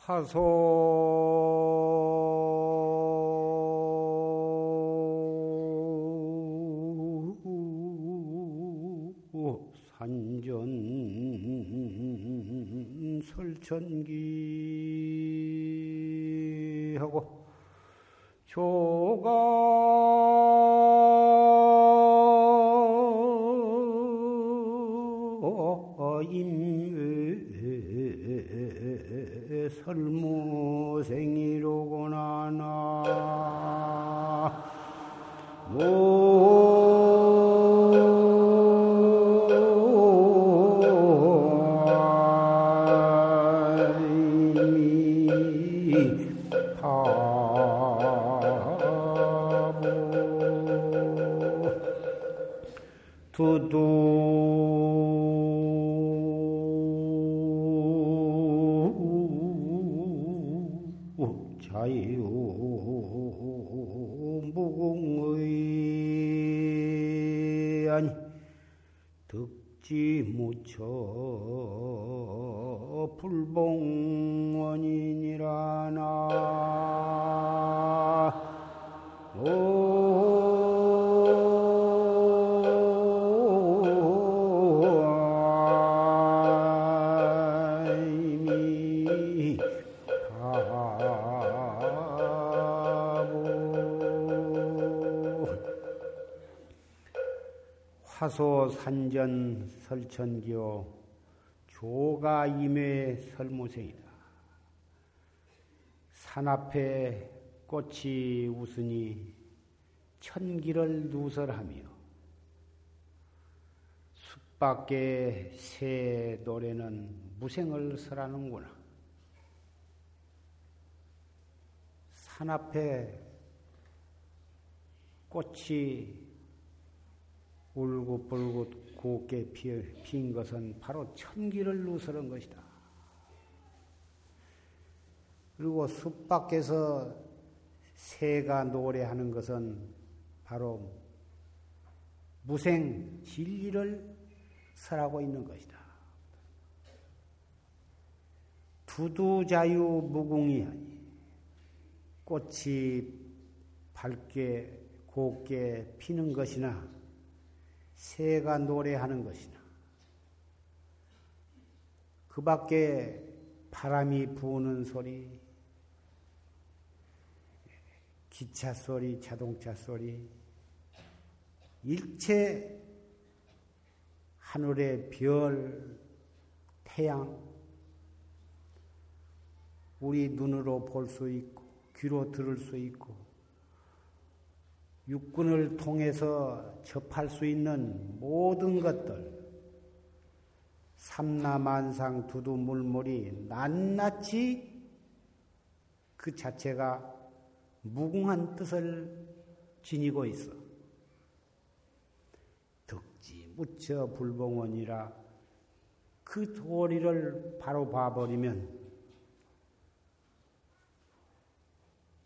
화소. 산전 설천기 하고 조가 임외 설무생이로 화소 산전 설천기요 조가 임의 설무생이다. 산 앞에 꽃이 웃으니 천기를 누설하며 숲 밖에 새 노래는 무생을 설하는구나. 산 앞에 꽃이 울긋불긋 곱게 피- 핀 것은 바로 천기를 누설한 것이다. 그리고 숲 밖에서 새가 노래하는 것은 바로 무생 진리를 설하고 있는 것이다. 두두자유 무궁이하니 꽃이 밝게 곱게 피는 것이나 새가 노래하는 것이나 그 밖에 바람이 부는 소리, 기차 소리, 자동차 소리, 일체 하늘의 별, 태양, 우리 눈으로 볼 수 있고, 귀로 들을 수 있고, 육군을 통해서 접할 수 있는 모든 것들, 삼라만상 두두물물이 낱낱이 그 자체가 무궁한 뜻을 지니고 있어. 덕지 무처 불봉원이라 그 도리를 바로 봐버리면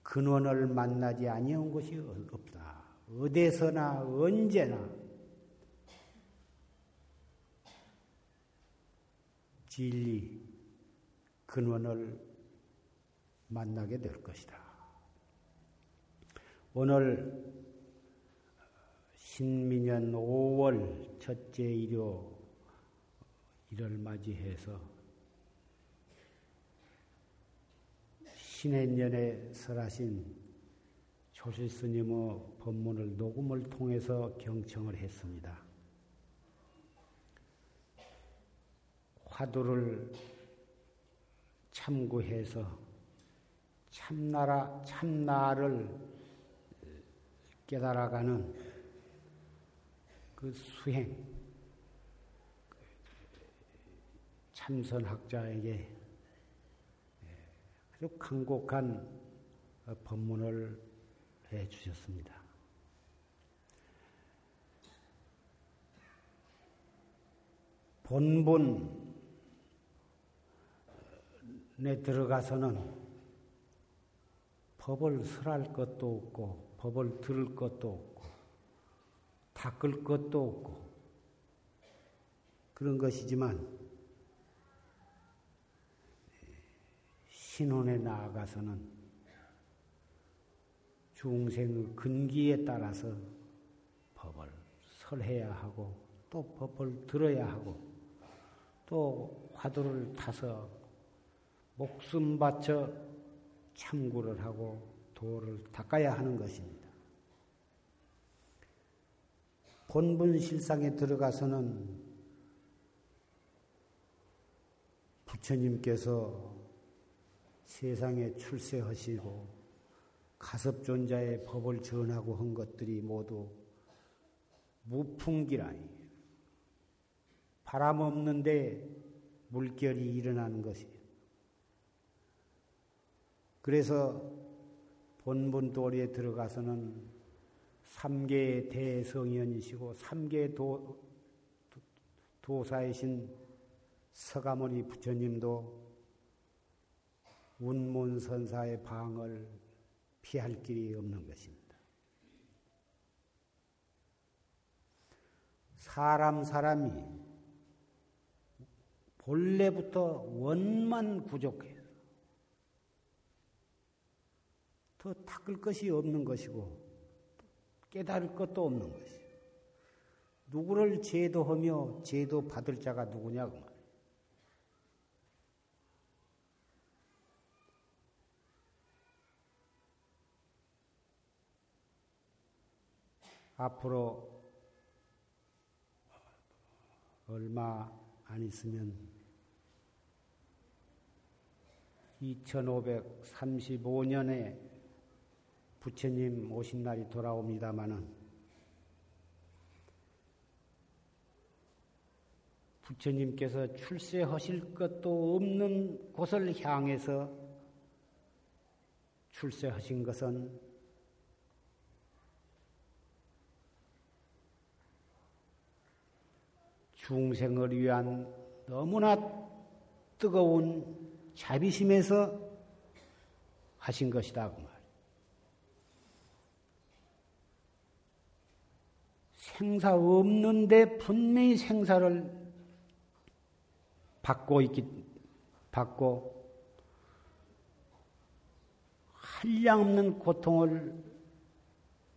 근원을 만나지 아니한 것이 없다. 어디서나 언제나 진리 근원을 만나게 될 것이다. 오늘 신민년 5월 첫째 일요 일을 맞이해서 신해년에 설하신 조실 스님의 법문을 녹음을 통해서 경청을 했습니다. 화두를 참고해서 참나라 참나를 깨달아가는 그 수행 참선학자에게 아주 강곡한 법문을 해 주셨습니다. 본분에 들어가서는 법을 설할 것도 없고, 법을 들을 것도 없고, 닦을 것도 없고, 그런 것이지만, 신혼에 나아가서는 중생의 근기에 따라서 법을 설해야 하고 또 법을 들어야 하고 또 화두를 타서 목숨 바쳐 참구를 하고 도를 닦아야 하는 것입니다. 본분 실상에 들어가서는 부처님께서 세상에 출세하시고 가섭존자의 법을 전하고 한 것들이 모두 무풍기라니 바람 없는데 물결이 일어나는 것이에요. 그래서 본분 도리에 들어가서는 삼계의 대성현이시고 삼계 도, 도사이신 서가모니 부처님도 운문선사의 방을 피할 길이 없는 것입니다. 사람 사람이 본래부터 원만 부족해서 더 닦을 것이 없는 것이고 깨달을 것도 없는 것이. 누구를 제도하며 제도 받을 자가 누구냐고 말. 앞으로 얼마 안 있으면 2535년에 부처님 오신 날이 돌아옵니다마는 부처님께서 출세하실 것도 없는 곳을 향해서 출세하신 것은 중생을 위한 너무나 뜨거운 자비심에서 하신 것이다. 그 말. 생사 없는데 분명히 생사를 받고 있기, 받고 한량없는 고통을,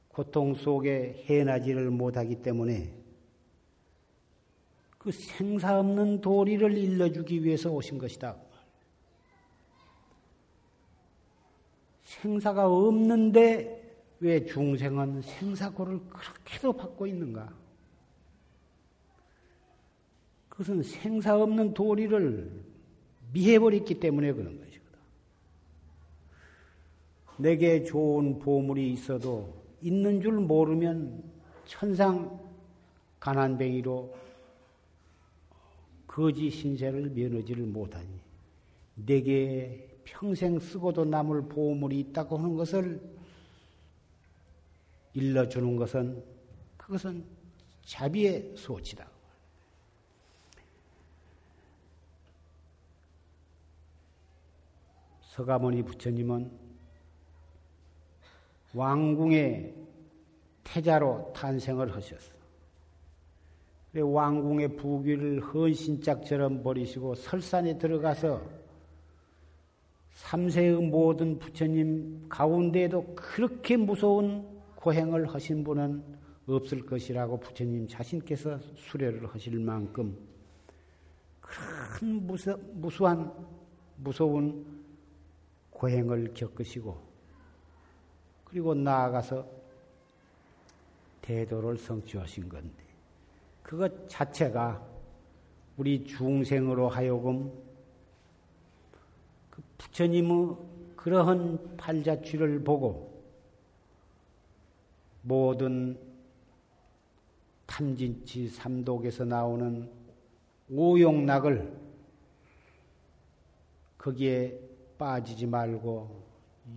고통 속에 해나지를 못하기 때문에 그 생사 없는 도리를 일러주기 위해서 오신 것이다. 생사가 없는데 왜 중생은 생사고를 그렇게도 받고 있는가? 그것은 생사 없는 도리를 미해버렸기 때문에 그런 것이거든. 내게 좋은 보물이 있어도 있는 줄 모르면 천상 가난뱅이로 거지 신세를 면하지를 못하니 내게 평생 쓰고도 남을 보물이 있다고 하는 것을 일러주는 것은 그것은 자비의 소치다. 서가모니 부처님은 왕궁의 태자로 탄생을 하셨어. 왕궁의 부귀를 헌신짝처럼 버리시고 설산에 들어가서 삼세의 모든 부처님 가운데에도 그렇게 무서운 고행을 하신 분은 없을 것이라고 부처님 자신께서 수료를 하실 만큼 큰 무서, 무수한 무서운 고행을 겪으시고 그리고 나아가서 대도를 성취하신 건데 그것 자체가 우리 중생으로 하여금 그 부처님의 그러한 팔자취를 보고 모든 탐진치 삼독에서 나오는 오용락을 거기에 빠지지 말고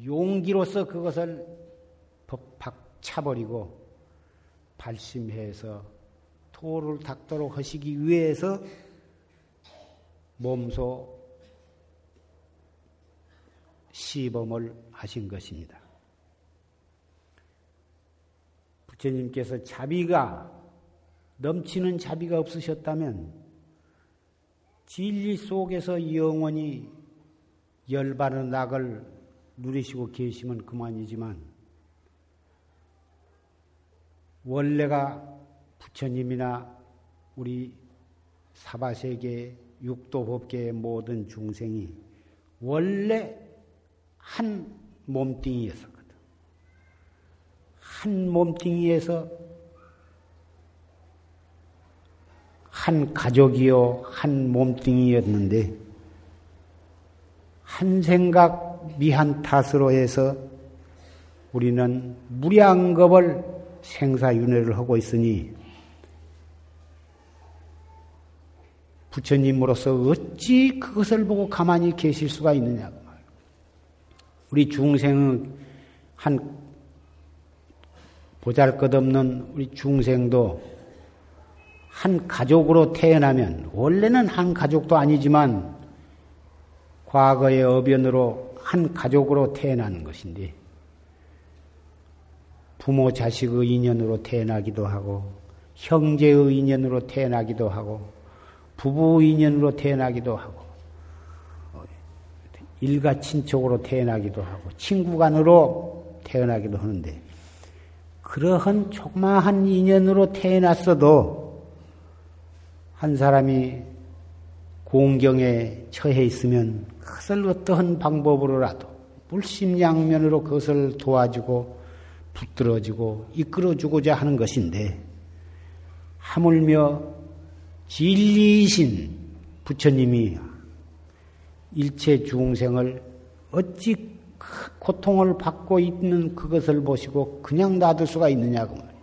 용기로서 그것을 박차버리고 발심해서 도를 닦도록 하시기 위해서 몸소 시범을 하신 것입니다. 부처님께서 자비가 넘치는 자비가 없으셨다면 진리 속에서 영원히 열반의 낙을 누리시고 계시면 그만이지만 원래가 부처님이나 우리 사바세계 육도법계의 모든 중생이 원래 한 몸뚱이였었거든. 한 몸뚱이에서 한 가족이요, 한 몸뚱이였는데, 한 생각 미한 탓으로 해서 우리는 무량겁을 생사윤회를 하고 있으니, 부처님으로서 어찌 그것을 보고 가만히 계실 수가 있느냐고 말이에요. 우리 중생은 한 보잘 것 없는 우리 중생도 한 가족으로 태어나면 원래는 한 가족도 아니지만 과거의 어변으로 한 가족으로 태어나는 것인데 부모 자식의 인연으로 태어나기도 하고 형제의 인연으로 태어나기도 하고 부부 인연으로 태어나기도 하고 일가 친척으로 태어나기도 하고 친구간으로 태어나기도 하는데 그러한 조그마한 인연으로 태어났어도 한 사람이 공경에 처해 있으면 그것을 어떠한 방법으로라도 물심양면으로 그것을 도와주고 붙들어주고 이끌어주고자 하는 것인데 하물며 진리이신 부처님이 일체 중생을 어찌 고통을 받고 있는 그것을 보시고 그냥 놔둘 수가 있느냐고 말이에요.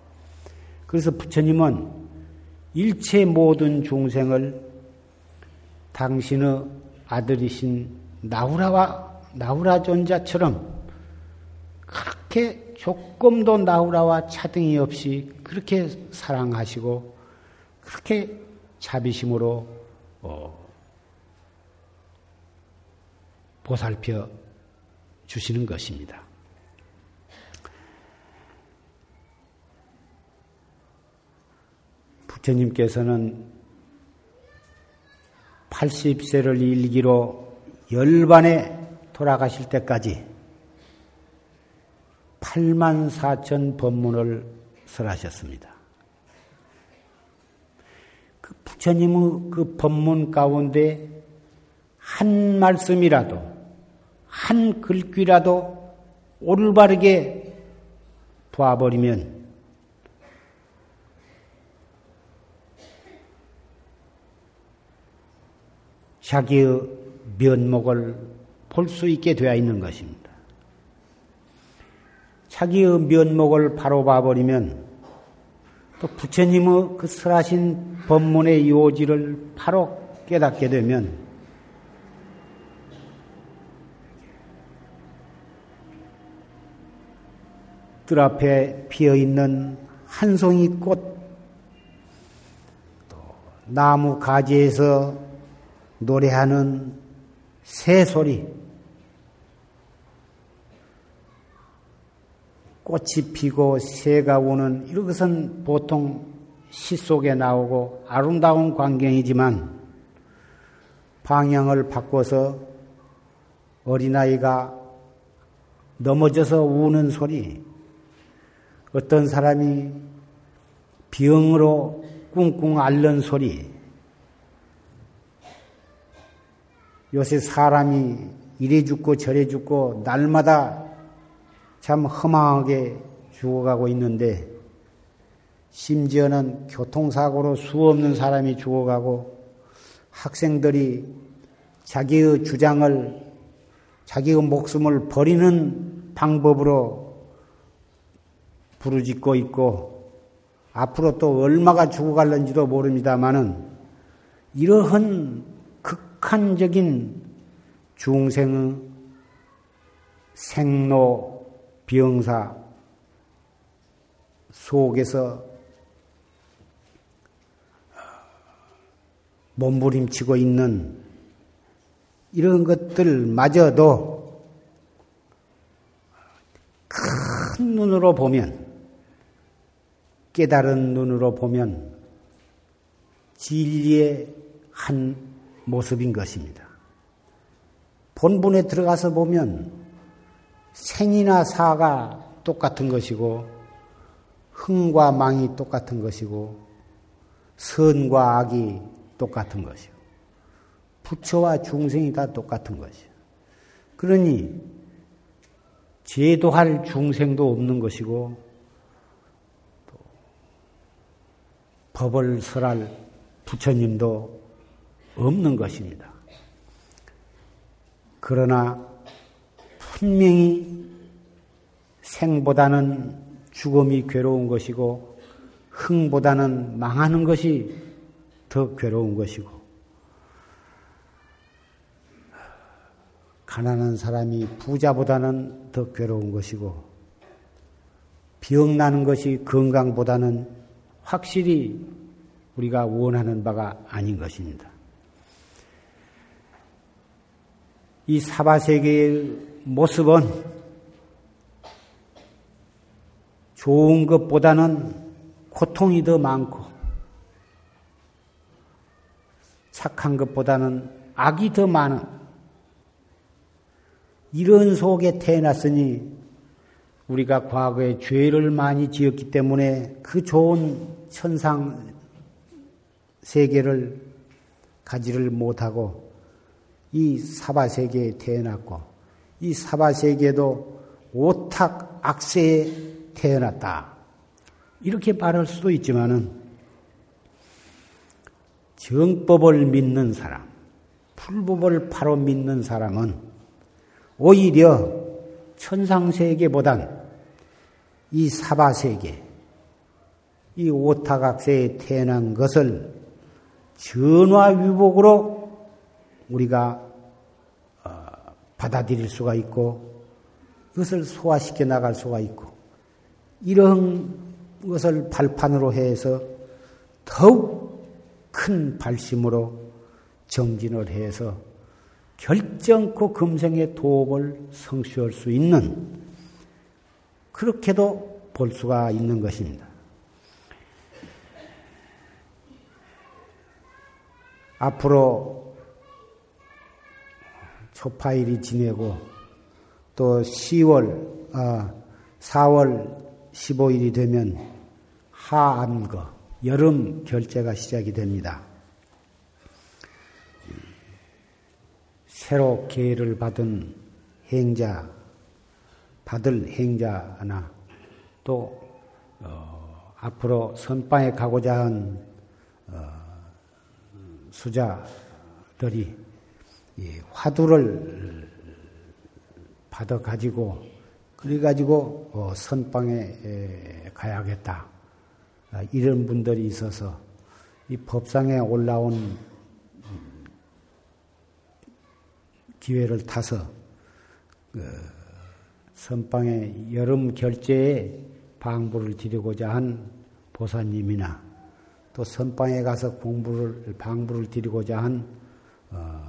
그래서 부처님은 일체 모든 중생을 당신의 아들이신 나우라와 나우라 존자처럼 그렇게 조금도 나우라와 차등이 없이 그렇게 사랑하시고 그렇게 자비심으로 어, 보살펴 주시는 것입니다. 부처님께서는 80세를 일기로 열반에 돌아가실 때까지 8만 4천 법문을 설하셨습니다. 그 부처님의 그 법문 가운데 한 말씀이라도, 한 글귀라도 올바르게 봐버리면 자기의 면목을 볼 수 있게 되어 있는 것입니다. 자기의 면목을 바로 봐버리면 또 부처님의 그 설하신 법문의 요지를 바로 깨닫게 되면 뜰 앞에 피어 있는 한 송이 꽃, 또 나무 가지에서 노래하는 새 소리, 꽃이 피고 새가 우는 이런 것은 보통 시 속에 나오고 아름다운 광경이지만 방향을 바꿔서 어린아이가 넘어져서 우는 소리, 어떤 사람이 병으로 꿍꿍 앓는 소리, 요새 사람이 이래 죽고 저래 죽고 날마다 참 허망하게 죽어가고 있는데 심지어는 교통사고로 수 없는 사람이 죽어가고 학생들이 자기의 주장을 자기의 목숨을 버리는 방법으로 부르짖고 있고 앞으로 또 얼마가 죽어갈는지도 모릅니다만은 이러한 극한적인 중생의 생로 병사 속에서 몸부림치고 있는 이런 것들마저도 큰 눈으로 보면 깨달은 눈으로 보면 진리의 한 모습인 것입니다. 본분에 들어가서 보면 생이나 사가 똑같은 것이고 흥과 망이 똑같은 것이고 선과 악이 똑같은 것이고 부처와 중생이 다 똑같은 것이요. 그러니 제도할 중생도 없는 것이고 법을 설할 부처님도 없는 것입니다. 그러나 분명히 생보다는 죽음이 괴로운 것이고 흥보다는 망하는 것이 더 괴로운 것이고 가난한 사람이 부자보다는 더 괴로운 것이고 병 나는 것이 건강보다는 확실히 우리가 원하는 바가 아닌 것입니다. 이 사바세계의 모습은 좋은 것보다는 고통이 더 많고 착한 것보다는 악이 더 많은 이런 속에 태어났으니 우리가 과거에 죄를 많이 지었기 때문에 그 좋은 천상 세계를 가지를 못하고 이 사바 세계에 태어났고 이 사바 세계도 오탁 악세에 태어났다. 이렇게 말할 수도 있지만은 정법을 믿는 사람, 풀법을 바로 믿는 사람은 오히려 천상세계보단 이 사바세계, 이 오타각세에 태어난 것을 전화위복으로 우리가 어, 받아들일 수가 있고 이것을 소화시켜 나갈 수가 있고 이런 것을 발판으로 해서 더욱 큰 발심으로 정진을 해서 결정코 금생의 도업을 성취할 수 있는 그렇게도 볼 수가 있는 것입니다. 앞으로 초파일이 지내고 또 10월, 아, 4월 15일이 되면 하암거, 여름 결제가 시작이 됩니다. 새로 기회를 받은 행자, 받을 행자나 또 어, 앞으로 선방에 가고자 한 어, 수자들이 화두를 받아 가지고 그래 가지고 어, 선방에 가야겠다. 아, 이런 분들이 있어서 이 법상에 올라온 기회를 타서 그 선방의 여름 결제에 방부를 드리고자 한 보사님이나 또 선방에 가서 공부를 방부를 드리고자 한 어,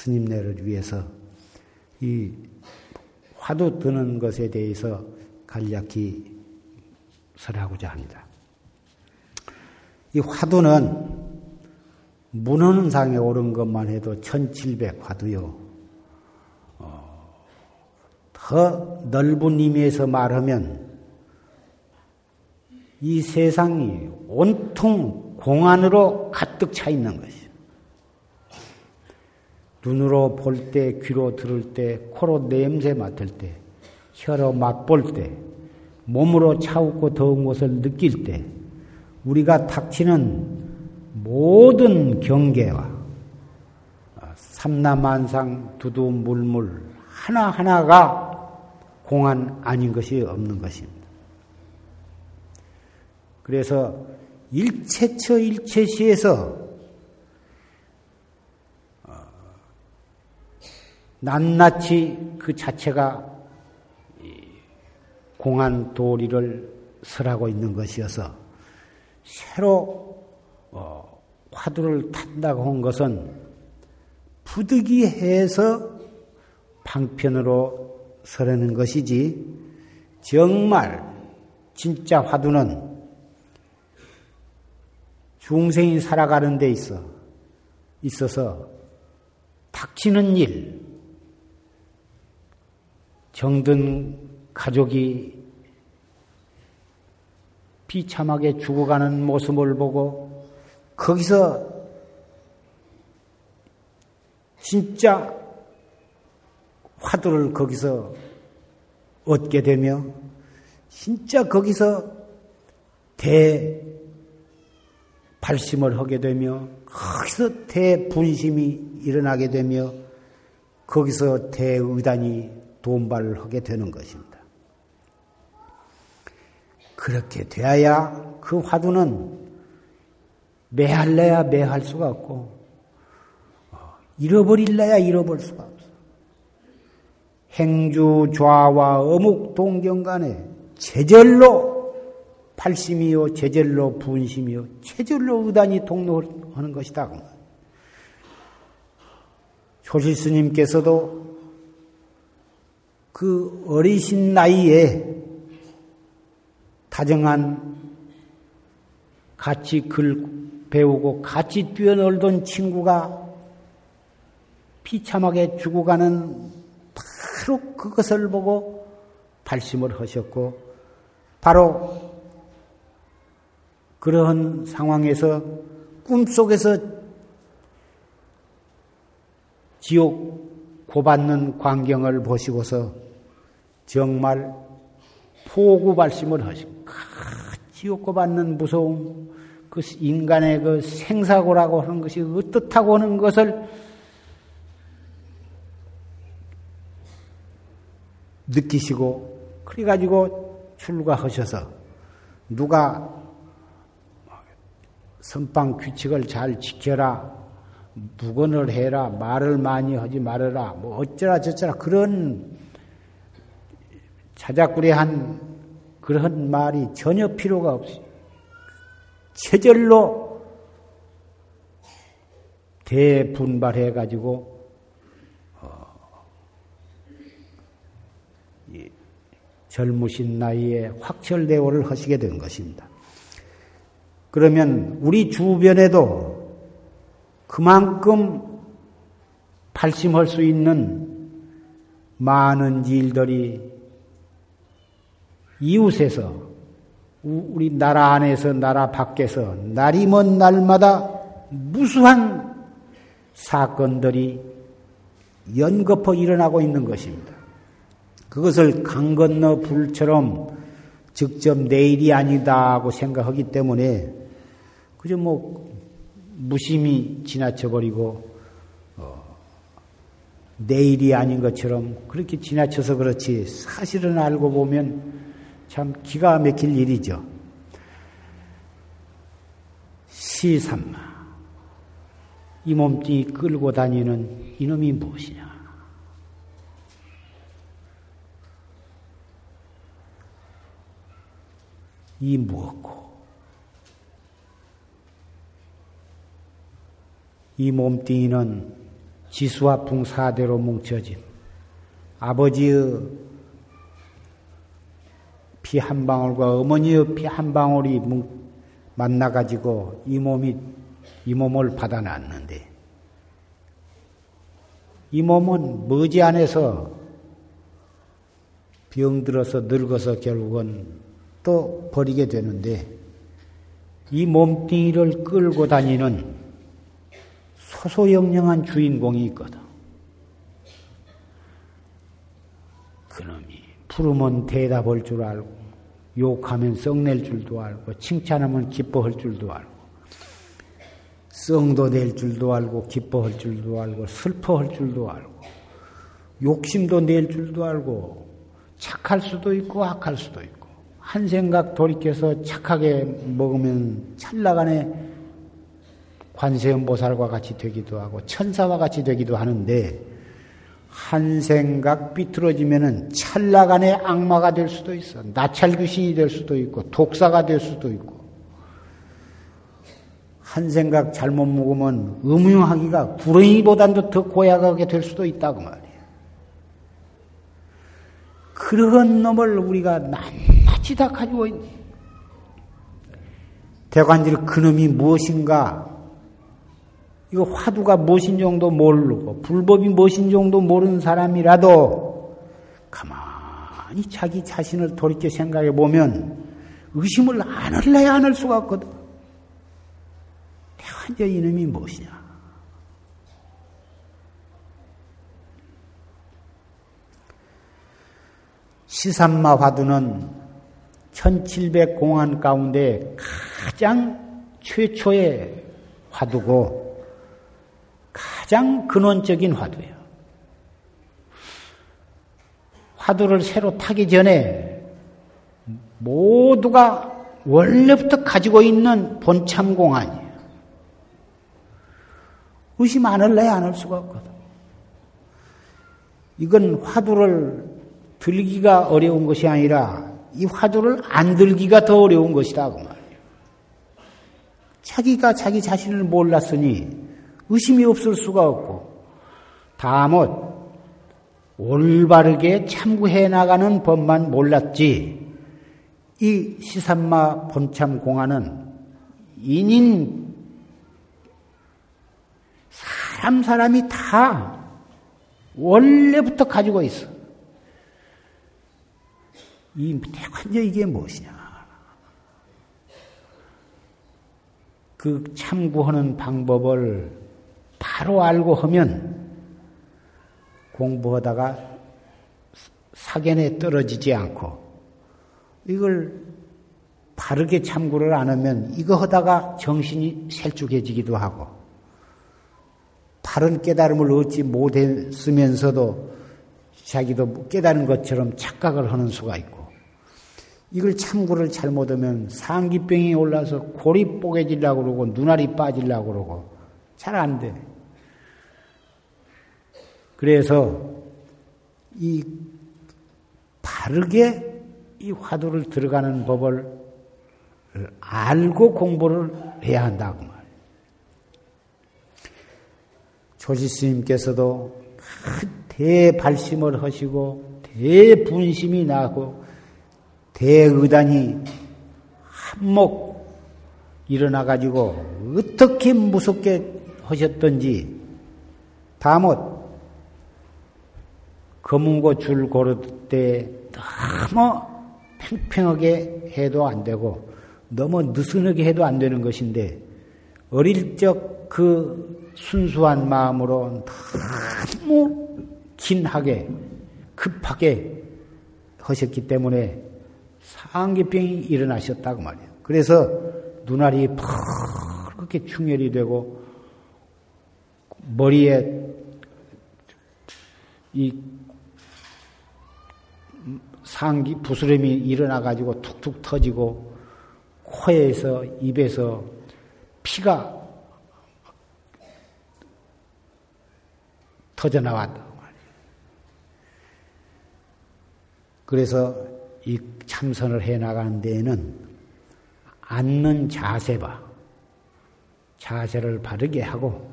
스님네를 위해서 이 화두 드는 것에 대해서 간략히 설하고자 합니다. 이 화두는 문헌상에 오른 것만 해도 1700 화두요. 더 넓은 의미에서 말하면 이 세상이 온통 공안으로 가득 차 있는 것이요. 눈으로 볼 때, 귀로 들을 때, 코로 냄새 맡을 때, 혀로 맛볼 때, 몸으로 차갑고 더운 것을 느낄 때, 우리가 닥치는 모든 경계와 삼라만상 두두물물 하나하나가 공안 아닌 것이 없는 것입니다. 그래서 일체처 일체시에서 낱낱이 그 자체가 공안 도리를 설하고 있는 것이어서 새로 어, 화두를 탄다고 한 것은 부득이해서 방편으로 설하는 것이지 정말 진짜 화두는 중생이 살아가는 데 있어 있어서 닥치는 일, 정든 가족이 비참하게 죽어가는 모습을 보고 거기서 진짜 화두를 거기서 얻게 되며 진짜 거기서 대 발심을 하게 되며 거기서 대분심이 일어나게 되며 거기서 대의단이 돈발을 하게 되는 것입니다. 그렇게 되어야 그 화두는 매할래야 매할 수가 없고 잃어버릴래야 잃어버릴 수가 없어. 행주 좌와 어묵 동경 간에 제절로 팔심이요, 제절로 분심이요, 체절로 의단이 동로하는 것이다. 조실 스님께서도 그 어리신 나이에 다정한 같이 글 배우고 같이 뛰어놀던 친구가 비참하게 죽어가는 바로 그것을 보고 발심을 하셨고 바로 그러한 상황에서 꿈속에서 지옥 고받는 광경을 보시고서 정말 포구 발심을 하십니다. 지옥 고 받는 무서움, 그 인간의 그 생사고라고 하는 것이 어떻다고 하는 것을 느끼시고 그래가지고 출가하셔서 누가 선방 규칙을 잘 지켜라 무건을 해라 말을 많이 하지 말아라 뭐 어쩌라 저쩌라 그런 자작구레한 그런 말이 전혀 필요가 없이 체절로 대분발해 가지고 젊으신 나이에 확철대오를 하시게 된 것입니다. 그러면 우리 주변에도 그만큼 발심할 수 있는 많은 일들이 이웃에서 우리 나라 안에서 나라 밖에서 날이 먼 날마다 무수한 사건들이 연거푸 일어나고 있는 것입니다. 그것을 강 건너 불처럼 직접 내일이 아니다 하고 생각하기 때문에 그저 뭐 무심히 지나쳐버리고 어, 내일이 아닌 것처럼 그렇게 지나쳐서 그렇지 사실은 알고 보면 참 기가 막힐 일이죠. 시삼마 이 몸뚱이 끌고 다니는 이놈이 무엇이냐? 이 무엇고 이 몸뚱이는 지수와 풍사대로 뭉쳐진 아버지의 피 한 방울과 어머니의 피 한 방울이 만나가지고 이 몸이 이 몸을 받아놨는데 이 몸은 머지 안에서 병들어서 늙어서 결국은 또 버리게 되는데 이 몸뚱이를 끌고 다니는 소소영령한 주인공이 있거든. 그놈이 부르면 대답할 줄 알고 욕하면 썩낼 줄도 알고 칭찬하면 기뻐할 줄도 알고 썩도 낼 줄도 알고 기뻐할 줄도 알고 슬퍼할 줄도 알고 욕심도 낼 줄도 알고 착할 수도 있고 악할 수도 있고 한 생각 돌이켜서 착하게 먹으면 찰나간에 관세음보살과 같이 되기도 하고 천사와 같이 되기도 하는데 한 생각 비틀어지면은 찰나간에 악마가 될 수도 있어. 나찰 귀신이 될 수도 있고 독사가 될 수도 있고 한 생각 잘못 먹으면 음흉하기가 구렁이보다도 더 고약하게 될 수도 있다고 말이야. 그런 놈을 우리가 낱낱이 다 가지고 있네. 대관절 그놈이 무엇인가? 이거 화두가 무엇인 정도 모르고 불법이 무엇인 정도 모르는 사람이라도 가만 가만히 자기 자신을 돌이켜 생각해 보면 의심을 안 할래야 안 할 수가 없거든. 대환자 이놈이 무엇이냐? 시산마 화두는 1700 공안 가운데 가장 최초의 화두고 가장 근원적인 화두예요. 화두를 새로 타기 전에 모두가 원래부터 가지고 있는 본참 공안이에요. 의심 안 할래 안할 수가 없거든. 이건 화두를 들기가 어려운 것이 아니라 이 화두를 안 들기가 더 어려운 것이다 그 말이에요. 자기가 자기 자신을 몰랐으니 의심이 없을 수가 없고 다못 올바르게 참고해 나가는 법만 몰랐지 이 시산마 본참 공안은 인인 사람 사람이 다 원래부터 가지고 있어. 이 대관절 이게 무엇이냐? 그 참고하는 방법을 바로 알고 하면 공부하다가 사견에 떨어지지 않고 이걸 바르게 참고를 안 하면 이거 하다가 정신이 셀쭉해지기도 하고 바른 깨달음을 얻지 못했으면서도 자기도 깨달은 것처럼 착각을 하는 수가 있고 이걸 참고를 잘못하면 상기병이 올라서 골이 뽀개지려고 그러고 눈알이 빠지려고 그러고 잘 안 돼. 그래서 이 바르게 이 화두를 들어가는 법을 알고 공부를 해야 한다고 말이에요. 조지 스님께서도 대발심을 하시고 대분심이 나고 대의단이 한몫 일어나 가지고 어떻게 무섭게 하셨던지 다못 검은고 줄 고를 때 너무 팽팽하게 해도 안 되고 너무 느슨하게 해도 안 되는 것인데 어릴 적 그 순수한 마음으로 너무 긴하게 급하게 하셨기 때문에 상기병이 일어나셨다고 말이에요. 그래서 눈알이 그렇게 충혈이 되고 머리에 이 상기 부스럼이 일어나 가지고 툭툭 터지고 코에서 입에서 피가 터져 나왔다. 그래서 이 참선을 해 나가는 데에는 앉는 자세봐 자세를 바르게 하고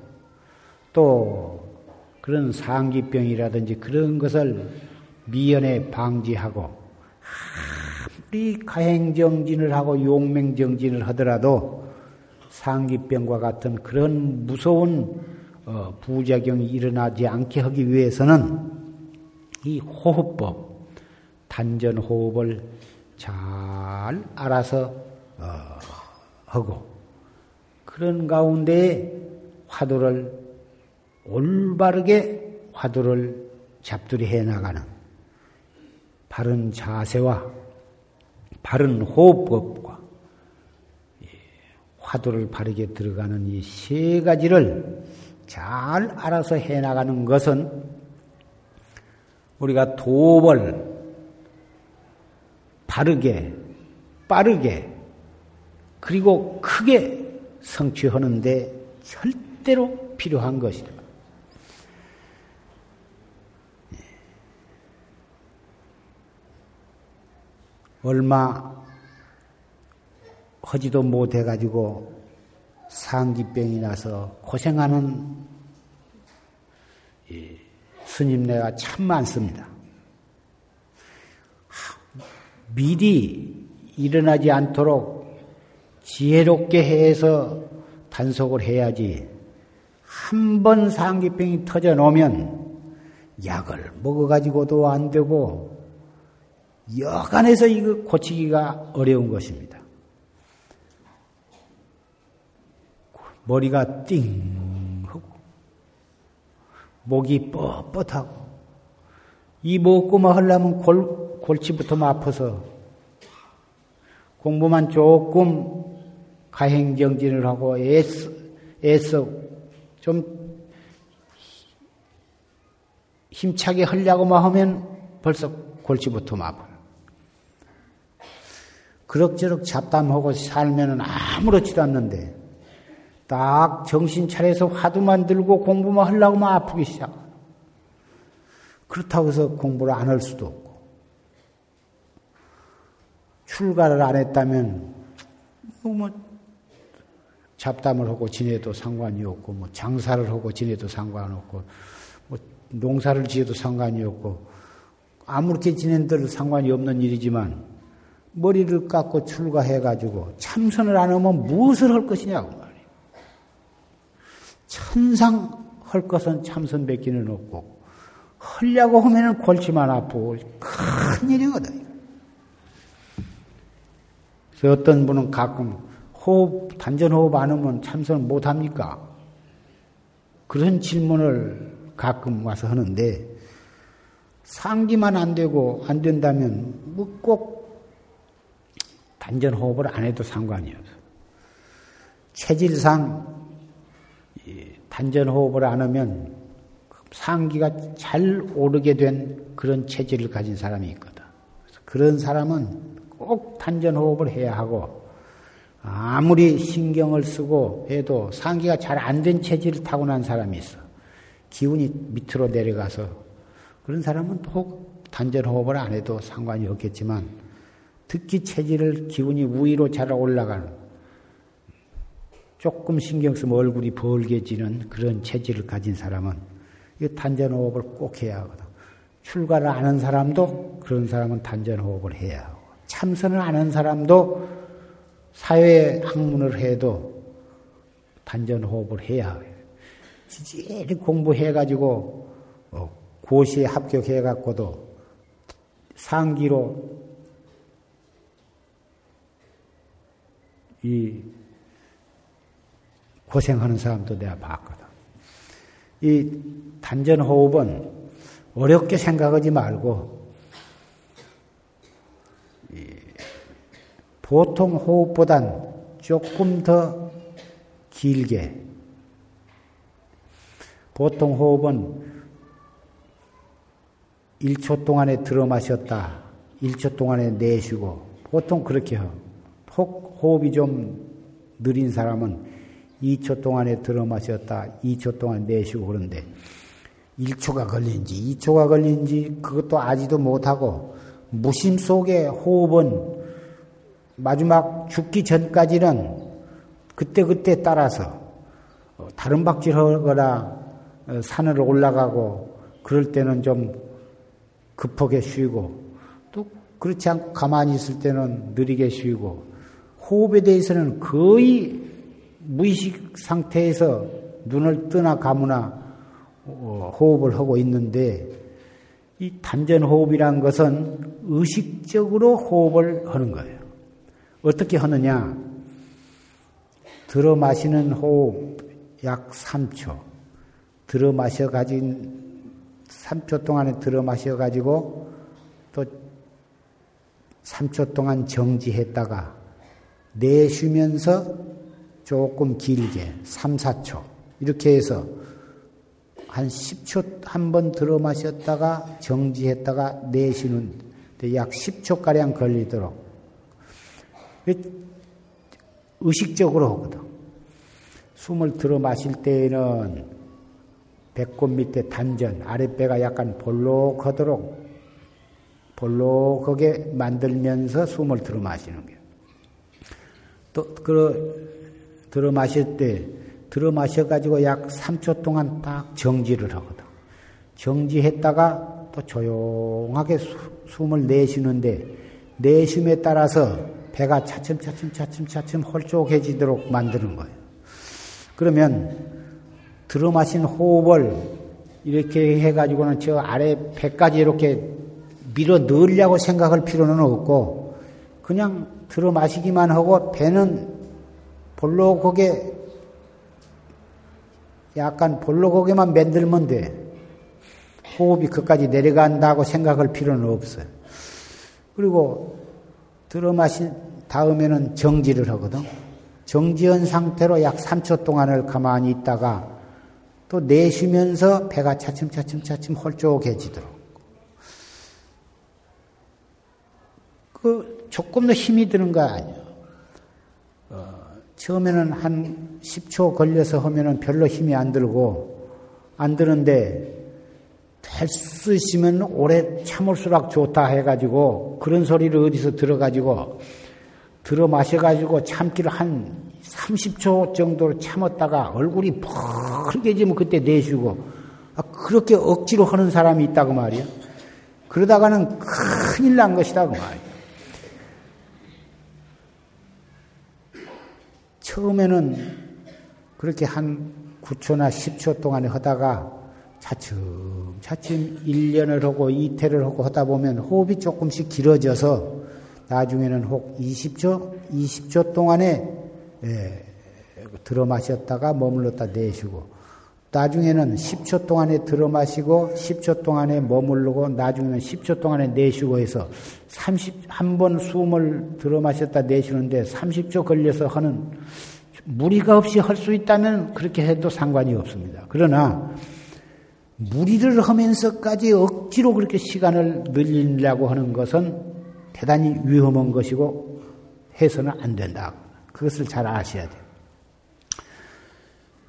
또 그런 상기병이라든지 그런 것을 미연에 방지하고 아무리 가행정진을 하고 용맹정진을 하더라도 상기병과 같은 그런 무서운 어, 부작용이 일어나지 않게 하기 위해서는 이 호흡법, 단전 호흡을 잘 알아서 어, 하고 그런 가운데 화두를 올바르게 화두를 잡들이 해 나가는 바른 자세와 바른 호흡법과 화두를 바르게 들어가는 이 세 가지를 잘 알아서 해 나가는 것은 우리가 도업을 바르게 빠르게 그리고 크게 성취하는데 절대로 필요한 것이다. 얼마 하지도 못해가지고 상기병이 나서 고생하는 스님네가 참 많습니다. 미리 일어나지 않도록 지혜롭게 해서 단속을 해야지 한 번 상기병이 터져 놓으면 약을 먹어가지고도 안 되고 여간해서 이거 고치기가 어려운 것입니다. 머리가 띵 하고 목이 뻣뻣하고 이 먹고만 하려면 골, 골치부터 아파서 공부만 조금 가행정진을 하고 애써, 애써 좀 힘차게 하려고만 하면 벌써 골치부터 아파. 그럭저럭 잡담하고 살면은 아무렇지도 않는데 딱 정신 차려서 화두만 들고 공부만 하려고만 아프기 시작. 그렇다고 해서 공부를 안 할 수도 없고 출가를 안 했다면 뭐 잡담을 하고 지내도 상관이 없고 뭐 장사를 하고 지내도 상관없고 뭐 농사를 지어도 상관이 없고 아무렇게 지낸들 상관이 없는 일이지만 머리를 깎고 출가해가지고 참선을 안 하면 무엇을 할 것이냐고 말이에요. 천상 할 것은 참선밖에는 없고 헐려고 하면은 골치만 아프고 큰 일이거든. 그래서 어떤 분은 가끔 호흡 단전 호흡 안 하면 참선 못 합니까? 그런 질문을 가끔 와서 하는데 상기만 안 되고 안 된다면 뭐꼭 단전 호흡을 안 해도 상관이 없어. 체질상 단전 호흡을 안 하면 상기가 잘 오르게 된 그런 체질을 가진 사람이 있거든. 그런 사람은 꼭 단전 호흡을 해야 하고 아무리 신경을 쓰고 해도 상기가 잘 안 된 체질을 타고난 사람이 있어. 기운이 밑으로 내려가서 그런 사람은 꼭 단전 호흡을 안 해도 상관이 없겠지만 특히 체질을 기운이 위로 잘 올라가는 조금 신경 쓰면 얼굴이 벌게지는 그런 체질을 가진 사람은 이 단전호흡을 꼭 해야 하거든. 출가를 아는 사람도 그런 사람은 단전호흡을 해야 하고 참선을 아는 사람도 사회 학문을 해도 단전호흡을 해야 해요. 지지리 공부해가지고 어, 고시에 합격해갖고도 상기로 이 고생하는 사람도 내가 봤거든. 이 단전 호흡은 어렵게 생각하지 말고 보통 호흡보단 조금 더 길게 보통 호흡은 1초 동안에 들어 마셨다. 1초 동안에 내쉬고 보통 그렇게 해 요. 호흡이 좀 느린 사람은 2초 동안에 들어 마셨다 2초 동안 내쉬고 그런데 1초가 걸린지 2초가 걸린지 그것도 아지도 못하고 무심 속에 호흡은 마지막 죽기 전까지는 그때그때 따라서 다른 박질 하거나 산을 올라가고 그럴 때는 좀 급하게 쉬고 또 그렇지 않고 가만히 있을 때는 느리게 쉬고 호흡에 대해서는 거의 무의식 상태에서 눈을 뜨나 감으나 어, 호흡을 하고 있는데 이 단전 호흡이란 것은 의식적으로 호흡을 하는 거예요. 어떻게 하느냐? 들어 마시는 호흡 약 3초. 들어 마셔 가진 3초 동안에 들어 마셔 가지고 또 3초 동안 정지했다가 내쉬면서 조금 길게 3, 4초 이렇게 해서 한 10초 한 번 들어 마셨다가 정지했다가 내쉬는 약 10초 가량 걸리도록 의식적으로 하거든. 숨을 들어 마실 때에는 배꼽 밑에 단전, 아랫배가 약간 볼록하도록 볼록하게 만들면서 숨을 들어 마시는 거예요. 또, 그, 들어 마실 때, 들어 마셔가지고 약 3초 동안 딱 정지를 하거든. 정지했다가 또 조용하게 수, 숨을 내쉬는데, 내쉼에 따라서 배가 차츰차츰 차츰차츰 홀쭉해지도록 만드는 거예요. 그러면 들어 마신 호흡을 이렇게 해가지고는 저 아래 배까지 이렇게 밀어 넣으려고 생각할 필요는 없고 그냥 들어 마시기만 하고 배는 볼록하게 약간 볼록하게만 만들면 돼. 호흡이 그까지 내려간다고 생각할 필요는 없어요. 그리고 들어 마신 다음에는 정지를 하거든. 정지한 상태로 약 3초 동안을 가만히 있다가 또 내쉬면서 배가 차츰차츰 차츰 홀쭉해지도록. 그 조금 더 힘이 드는 거 아니에요. 어, 처음에는 한 10초 걸려서 하면은 별로 힘이 안 들고 안 드는데 될 수 있으면 오래 참을수록 좋다 해가지고 그런 소리를 어디서 들어가지고 들어 마셔가지고 참기를 한 30초 정도로 참았다가 얼굴이 펄개지면 그때 내쉬고 아, 그렇게 억지로 하는 사람이 있다고 말이야. 그러다가는 큰일 난 것이다 그 말이야. 처음에는 그렇게 한 9초나 10초 동안에 하다가 차츰 차츰 1년을 하고 이태를 하고 하다 보면 호흡이 조금씩 길어져서 나중에는 혹 20초, 20초 동안에 예, 들어 마셨다가 머물렀다 내쉬고 나중에는 10초 동안에 들어 마시고 10초 동안에 머무르고 나중에는 10초 동안에 내쉬고 해서 30, 한 번 숨을 들어 마셨다 내쉬는데 30초 걸려서 하는 무리가 없이 할 수 있다면 그렇게 해도 상관이 없습니다. 그러나 무리를 하면서까지 억지로 그렇게 시간을 늘리려고 하는 것은 대단히 위험한 것이고 해서는 안 된다. 그것을 잘 아셔야 돼요.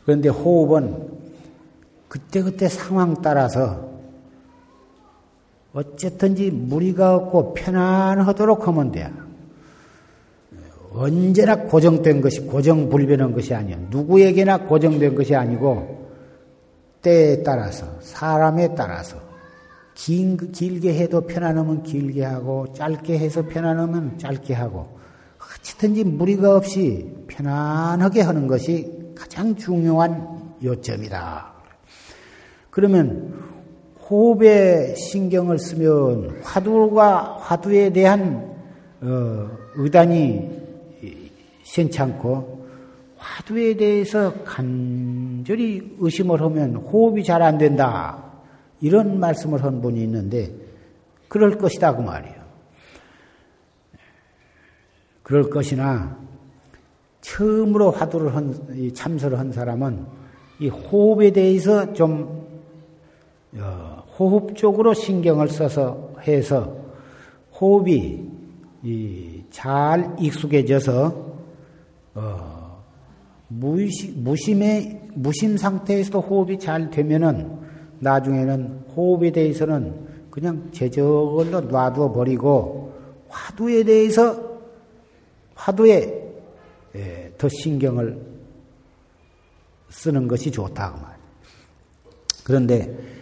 그런데 호흡은 그때그때 상황 따라서 어쨌든지 무리가 없고 편안하도록 하면 돼요. 언제나 고정된 것이 고정불변한 것이 아니에요. 누구에게나 고정된 것이 아니고 때에 따라서 사람에 따라서 긴, 길게 해도 편안하면 길게 하고 짧게 해서 편안하면 짧게 하고 어찌든지 무리가 없이 편안하게 하는 것이 가장 중요한 요점이다. 그러면 호흡에 신경을 쓰면 화두가 화두에 대한 어, 의단이 괜찮고 화두에 대해서 간절히 의심을 하면 호흡이 잘 안 된다. 이런 말씀을 한 분이 있는데 그럴 것이다 그 말이에요. 그럴 것이나 처음으로 화두를 한, 참선을 한 사람은 이 호흡에 대해서 좀 어, 호흡 쪽으로 신경을 써서 해서 호흡이 잘 익숙해져서 어, 무심, 무심의 무심 상태에서도 호흡이 잘 되면은 나중에는 호흡에 대해서는 그냥 제적을로 놔두어 버리고 화두에 대해서 화두에 예, 더 신경을 쓰는 것이 좋다 그 말. 그런데 예,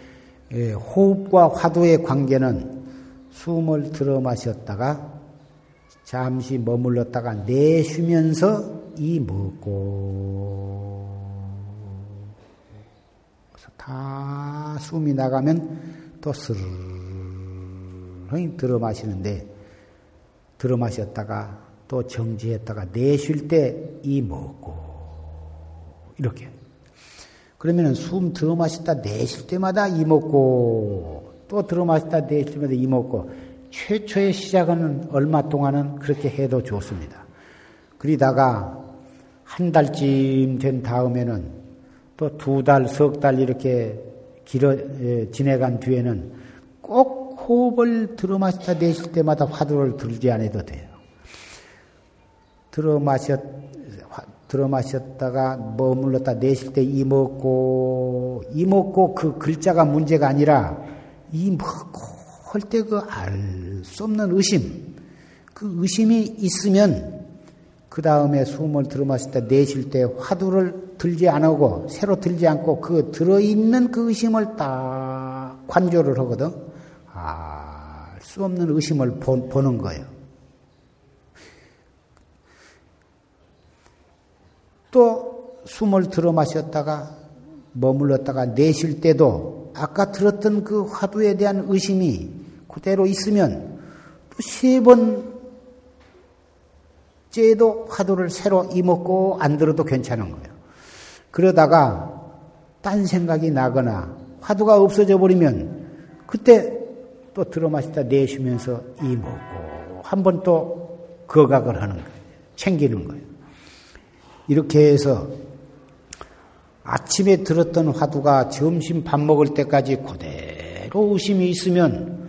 호흡과 화두의 관계는 숨을 들어 마셨다가 잠시 머물렀다가 내쉬면서 이 먹고. 다 숨이 나가면 또 스르르 들어 마시는데 들어 마셨다가 또 정지했다가 내쉴 때 이 먹고. 이렇게 그러면은 숨 들어 마셨다 내쉴 때마다 이 먹고 또 들어 마셨다 내쉴 때마다 이 먹고 최초의 시작은 얼마 동안은 그렇게 해도 좋습니다. 그러다가 한 달쯤 된 다음에는 또 두 달, 석 달 이렇게 길어 예, 지내간 뒤에는 꼭 호흡을 들어 마셨다 내쉴 때마다 화두를 들지 않아도 돼요. 들어 마셨 들어 마셨다가 머물렀다 내쉴 때 이먹고 이먹고 그 글자가 문제가 아니라 이먹고 할 때 그 알 수 없는 의심 그 의심이 있으면 그 다음에 숨을 들어 마실 때 내쉴 때 화두를 들지 않고 새로 들지 않고 그 들어있는 그 의심을 딱 관조를 하거든. 아, 수 없는 의심을 보, 보는 거예요. 또 숨을 들어 마셨다가 머물렀다가 내쉴 때도 아까 들었던 그 화두에 대한 의심이 그대로 있으면 또 세 번째도 화두를 새로 이먹고 안 들어도 괜찮은 거예요. 그러다가 딴 생각이 나거나 화두가 없어져 버리면 그때 또 들어 마시다 내쉬면서 이먹고 한 번 또 거각을 하는 거예요. 챙기는 거예요. 이렇게 해서 아침에 들었던 화두가 점심 밥 먹을 때까지 그대로 의심이 있으면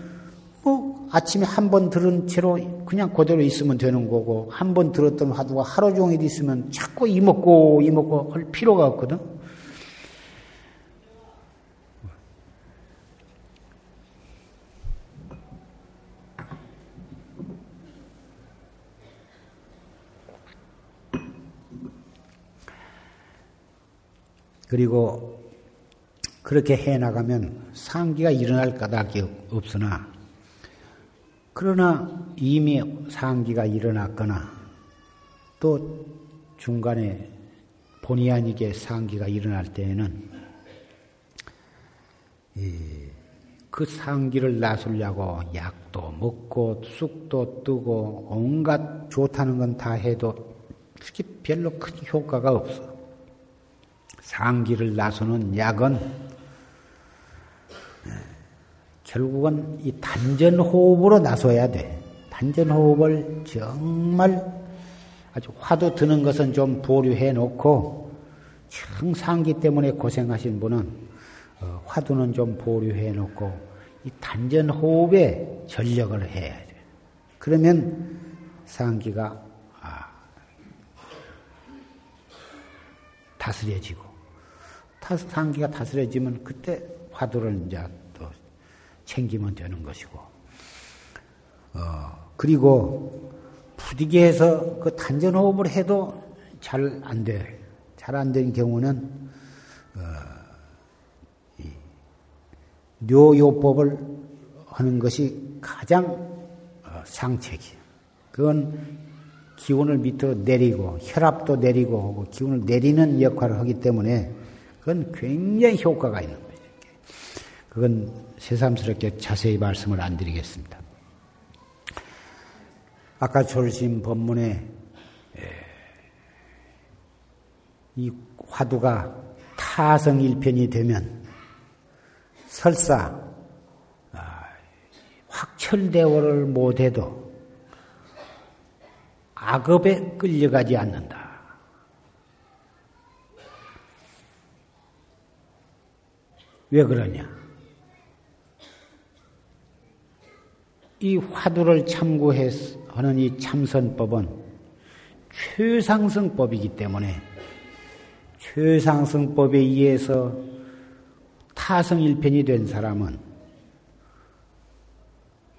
뭐 아침에 한 번 들은 채로 그냥 그대로 있으면 되는 거고 한 번 들었던 화두가 하루 종일 있으면 자꾸 이먹고 이먹고 할 필요가 없거든. 그리고 그렇게 해 나가면 상기가 일어날 까닭이 없으나 그러나 이미 상기가 일어났거나 또 중간에 본의 아니게 상기가 일어날 때에는 그 상기를 나서려고 약도 먹고 쑥도 뜨고 온갖 좋다는 건 다 해도 특히 별로 큰 효과가 없어. 상기를 나서는 약은 예, 결국은 이 단전호흡으로 나서야 돼. 단전호흡을 정말 아주 화두 드는 것은 좀 보류해 놓고 청상기 때문에 고생하신 분은 어, 화두는 좀 보류해 놓고 이 단전호흡에 전력을 해야 돼. 그러면 상기가 아, 다스려지고 상기가 다스려지면 그때 화두를 이제 또 챙기면 되는 것이고, 어, 그리고 부디게 해서 그 단전호흡을 해도 잘 안 돼. 잘안 되는 경우는, 어, 이 묘요법을 하는 것이 가장 어, 상책이. 그건 기운을 밑으로 내리고 혈압도 내리고 기운을 내리는 역할을 하기 때문에 그건 굉장히 효과가 있는 거죠. 그건 새삼스럽게 자세히 말씀을 안 드리겠습니다. 아까 졸심 법문에 이 화두가 타성 일편이 되면 설사 아, 확철대오를 못해도 악업에 끌려가지 않는다. 왜 그러냐? 이 화두를 참고하는 이 참선법은 최상승법이기 때문에 최상승법에 의해서 타성일편이 된 사람은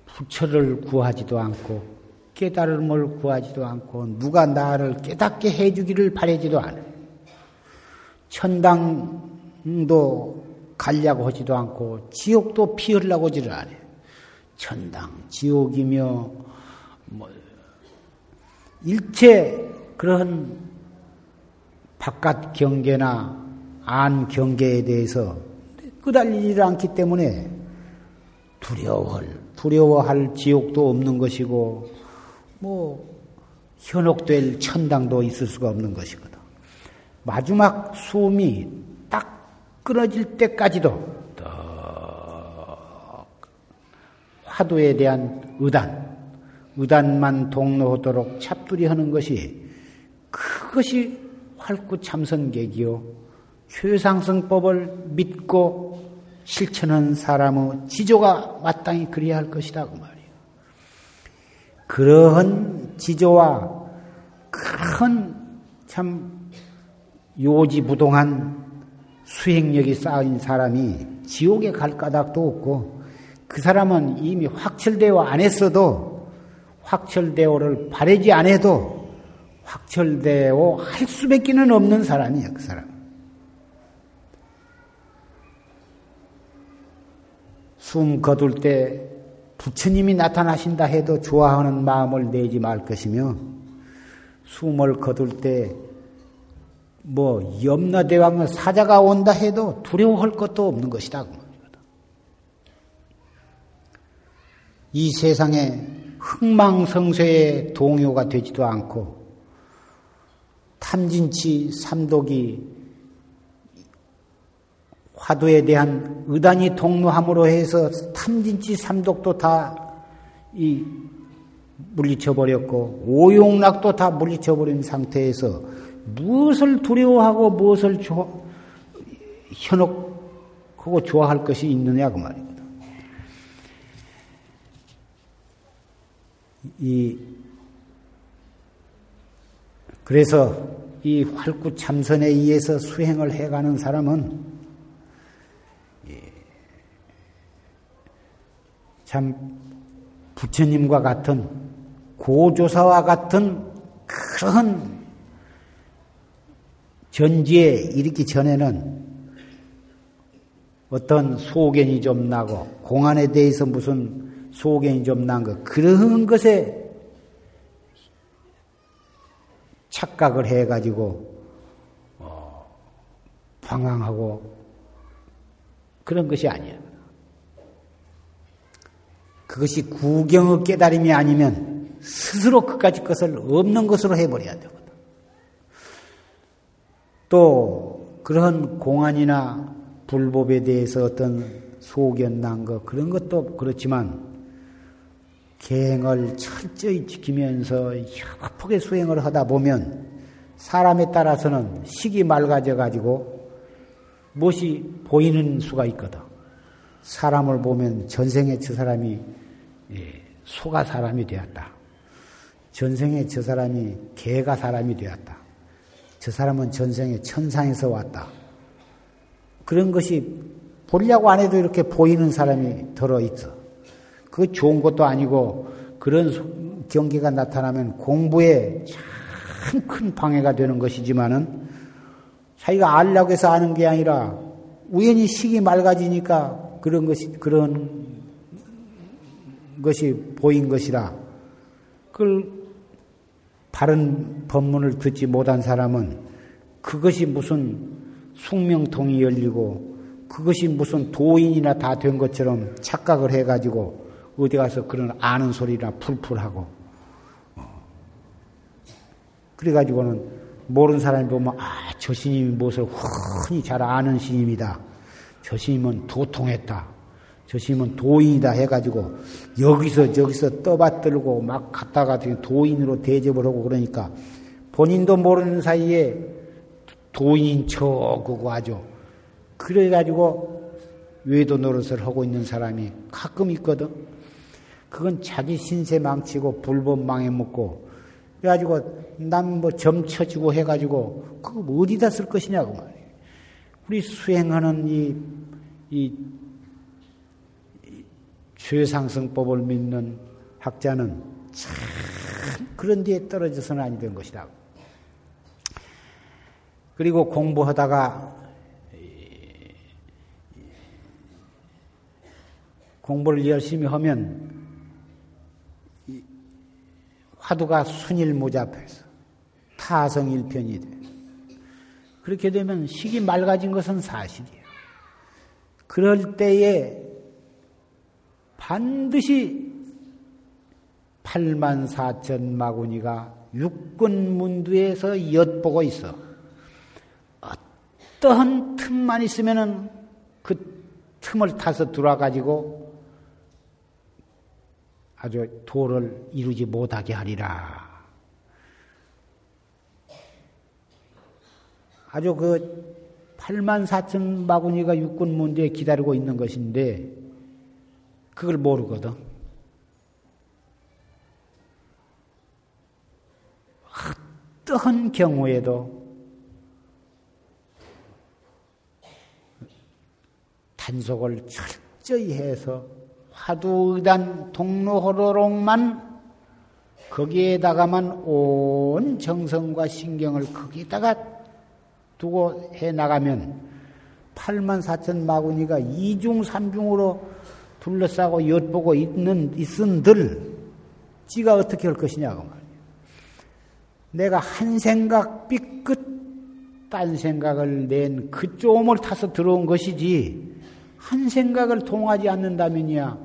부처를 구하지도 않고 깨달음을 구하지도 않고 누가 나를 깨닫게 해주기를 바라지도 않아요. 천당도 가려고 하지도 않고 지옥도 피하려고 하지를 않아요. 천당, 지옥이며 뭐 일체 그런 바깥 경계나 안 경계에 대해서 끄달리지 않기 때문에 두려워할 두려워할 지옥도 없는 것이고 뭐 현혹될 천당도 있을 수가 없는 것이거든. 마지막 숨이 끊어질 때까지도 화두에 대한 의단, 의단만 동로하도록 잡두리 하는 것이 그것이 활구 참선객이요. 최상승법을 믿고 실천한 사람의 지조가 마땅히 그리야 할 것이다. 그 말이에요. 그러한 지조와 큰 참 요지부동한 수행력이 쌓인 사람이 지옥에 갈 까닭도 없고 그 사람은 이미 확철대오 안 했어도 확철대오를 바라지 안 해도 확철대오 할 수밖에는 없는 사람이야 그 사람. 숨 거둘 때 부처님이 나타나신다 해도 좋아하는 마음을 내지 말 것이며 숨을 거둘 때 뭐 염라대왕의 사자가 온다 해도 두려워할 것도 없는 것이다. 그이 세상에 흥망성쇠의 동요가 되지도 않고 탐진치 삼독이 화두에 대한 의단이 통로함으로 해서 탐진치 삼독도 다 이 물리쳐 버렸고 오용락도 다 물리쳐 버린 상태에서 무엇을 두려워하고 무엇을 조, 현혹하고 좋아할 것이 있느냐 그 말입니다. 이 그래서 이 활구 참선에 의해서 수행을 해가는 사람은 참 부처님과 같은 고조사와 같은 그런 전지에 이르기 전에는 어떤 소견이 좀 나고 공안에 대해서 무슨 소견이 좀 난 것, 그런 것에 착각을 해가지고, 어, 방황하고, 그런 것이 아니에요. 그것이 구경의 깨달음이 아니면 스스로 그까지 것을 없는 것으로 해버려야 되거든. 또 그런 공안이나 불법에 대해서 어떤 소견 난 것, 그런 것도 그렇지만 계행을 철저히 지키면서 협하게 수행을 하다 보면 사람에 따라서는 식이 맑아져 가지고 무엇이 보이는 수가 있거든. 사람을 보면 전생에 저 사람이 예, 소가 사람이 되었다. 전생에 저 사람이 개가 사람이 되었다. 저 사람은 전생에 천상에서 왔다. 그런 것이 보려고 안 해도 이렇게 보이는 사람이 들어 있어. 그 좋은 것도 아니고 그런 경계가 나타나면 공부에 참 큰 방해가 되는 것이지만은 자기가 알려고 해서 아는 게 아니라 우연히 식이 맑아지니까 그런 것이, 그런 것이 보인 것이라 그걸 바른 법문을 듣지 못한 사람은 그것이 무슨 숙명통이 열리고 그것이 무슨 도인이나 다 된 것처럼 착각을 해가지고 어디 가서 그런 아는 소리나 풀풀하고 어. 그래가지고는 모르는 사람이 보면 아 저 스님이 무엇을 훤히 잘 아는 스님이다. 저 스님은 도통했다. 저 스님은 도인이다 해가지고 여기서 저기서 떠받들고 막 갔다가 도인으로 대접을 하고 그러니까 본인도 모르는 사이에 도인인 척하고 하죠. 그래가지고 외도 노릇을 하고 있는 사람이 가끔 있거든. 그건 자기 신세 망치고 불법 망해 먹고 그래가지고 남 뭐 점쳐주고 해가지고 그거 어디다 쓸 것이냐고 말이에요. 우리 수행하는 이, 이 최상승법을 믿는 학자는 참 그런 데에 떨어져서는 아니 된 것이다. 그리고 공부하다가 공부를 열심히 하면 화두가 순일무잡해서 타성일편이 돼. 그렇게 되면 식이 맑아진 것은 사실이에요. 그럴 때에 반드시 8만 4천 마구니가 육군문두에서 엿보고 있어. 어떠한 틈만 있으면은 그 틈을 타서 들어와가지고 아주 도를 이루지 못하게 하리라. 아주 그 8만 4천 마구니가 육군문두에 기다리고 있는 것인데 그걸 모르거든. 어떠한 경우에도 단속을 철저히 해서 화두의단 동로호로록만 거기에다가만 온 정성과 신경을 거기다가 두고 해 나가면 8만 4천 마구니가 이중삼중으로 둘러싸고 엿보고 있는, 있은들, 지가 어떻게 할 것이냐고 말이야. 내가 한 생각 삐끗, 딴 생각을 낸 그 쪼음을 타서 들어온 것이지, 한 생각을 통하지 않는다면이야,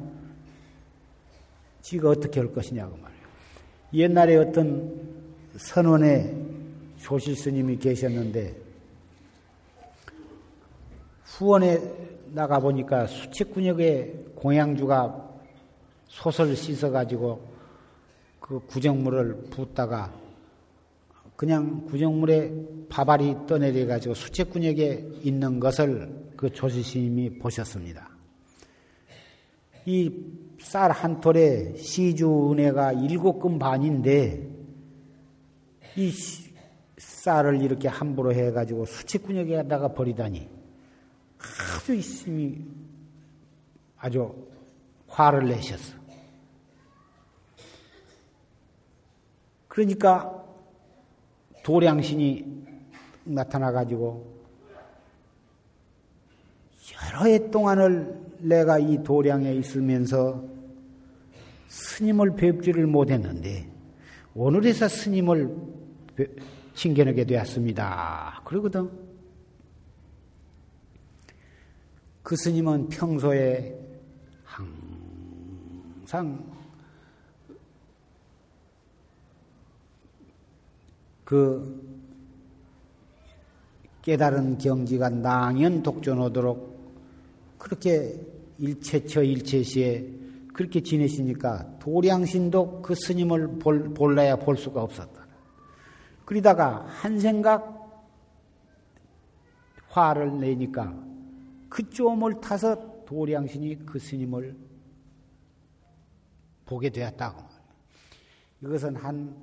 지가 어떻게 할 것이냐고 말이에요. 옛날에 어떤 선원의 조실 스님이 계셨는데 후원에 나가 보니까 수칙군역의 공양주가 솥을 씻어가지고 그 구정물을 붓다가 그냥 구정물에 밥알이 떠내려가지고 수채군역에 있는 것을 그 조시스님이 보셨습니다. 이 쌀 한 톨에 시주 은혜가 일곱 금 반인데 이 쌀을 이렇게 함부로 해가지고 수채군역에다가 버리다니 아주 있음이 아주 화를 내셨어. 그러니까 도량신이 나타나가지고 여러 해 동안을 내가 이 도량에 있으면서 스님을 뵙지를 못했는데 오늘에서 스님을 칭견하게 되었습니다. 그러거든. 그 스님은 평소에 항상 그 깨달은 경지가 낭연 독존하도록 그렇게 일체처 일체시에 그렇게 지내시니까 도량신도 그 스님을 볼, 볼라야 볼 수가 없었다. 그러다가 한 생각 화를 내니까 그 쪼을 타서 도량신이 그 스님을 보게 되었다고. 이것은 한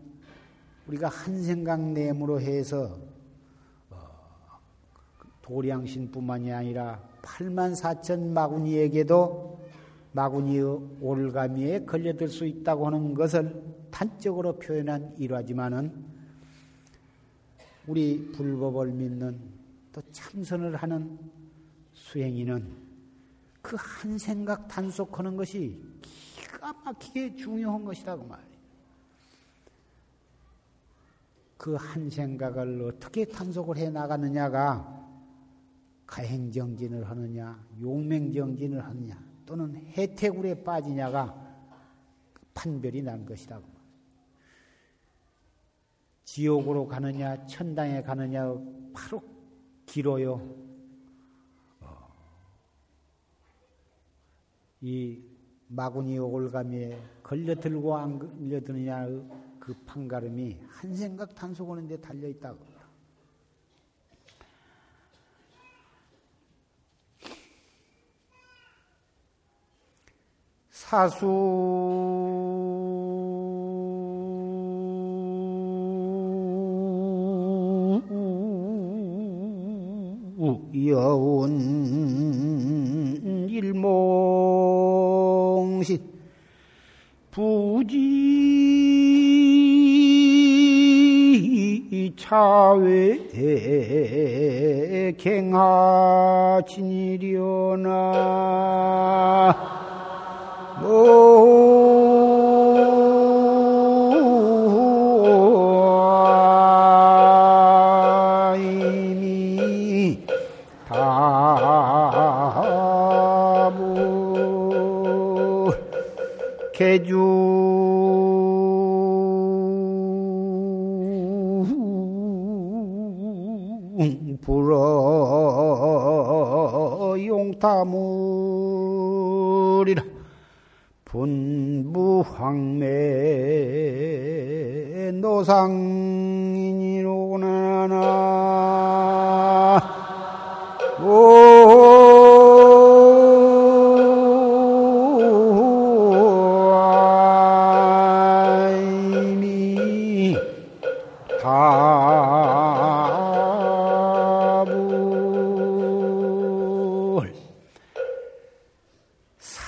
우리가 한 생각 내므로 해서 어, 도량신뿐만이 아니라 8만 4천 마구니에게도 마구니의 올가미에 걸려들 수 있다고 하는 것을 단적으로 표현한 일화지만은 우리 불법을 믿는 또 참선을 하는 수행인은 그 한 생각 단속하는 것이 기가 막히게 중요한 것이다 그 말. 그한 생각을 어떻게 탄속을 해 나가느냐가 가행정진을 하느냐, 용맹정진을 하느냐, 또는 해태굴에 빠지냐가 판별이 난 것이라고. 지옥으로 가느냐, 천당에 가느냐, 바로 길어요. 어. 이 마구니 올가미에 걸려들고 안 걸려드느냐 그 판가름이 한 생각 단속하는 데 달려 있다고. 사수 갱하지니려나. 이미 다부. 개주 황매 노상인이로구나.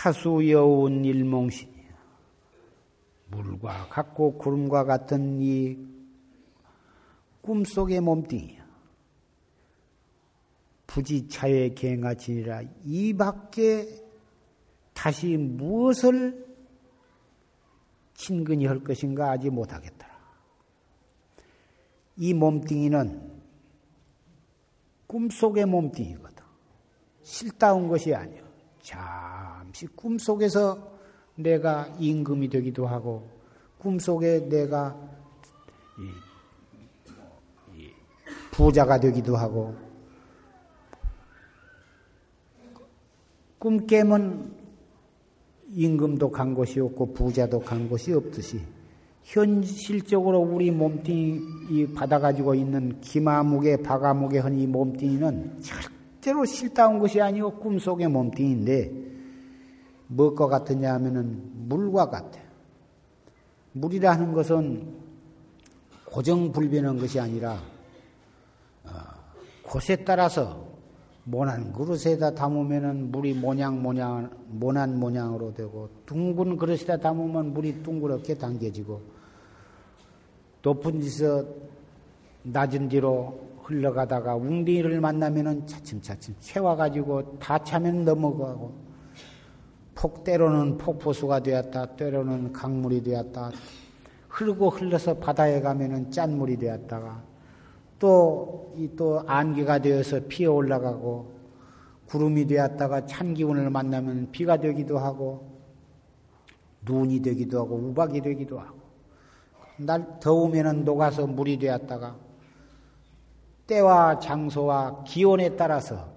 사수여운 일몽신 물과 같고 구름과 같은 이 꿈속의 몸뚱이야. 부지차의 갱하치니라 이 밖에 다시 무엇을 친근히 할 것인가 하지 못하겠더라. 이 몸뚱이는 꿈속의 몸뚱이거든. 실다운 것이 아니야. 잠시 꿈속에서 내가 임금이 되기도 하고 꿈속에 내가 부자가 되기도 하고 꿈 깨면 임금도 간 곳이 없고 부자도 간 곳이 없듯이 현실적으로 우리 몸뚱이 받아가지고 있는 기마무게 바가무게 한이 몸뚱이는 절대로 실다운 것이 아니고 꿈속의 몸뚱이인데 무엇과 같으냐 하면은 물과 같아. 물이라 는 것은 고정불변한 것이 아니라 어, 곳에 따라서 모난 그릇에다 담으면은 물이 모양 모양 모난 모양으로 되고 둥근 그릇에다 담으면 물이 둥그렇게 당겨지고 높은 데서 낮은 뒤로 흘러가다가 웅덩이를 만나면은 차츰차츰 채워가지고 다 차면 넘어가고 폭 때로는 폭포수가 되었다 때로는 강물이 되었다. 흐르고 흘러서 바다에 가면은 짠물이 되었다가 또, 이 또 안개가 되어서 피어 올라가고 구름이 되었다가 찬 기운을 만나면 비가 되기도 하고 눈이 되기도 하고 우박이 되기도 하고 날 더우면은 녹아서 물이 되었다가 때와 장소와 기온에 따라서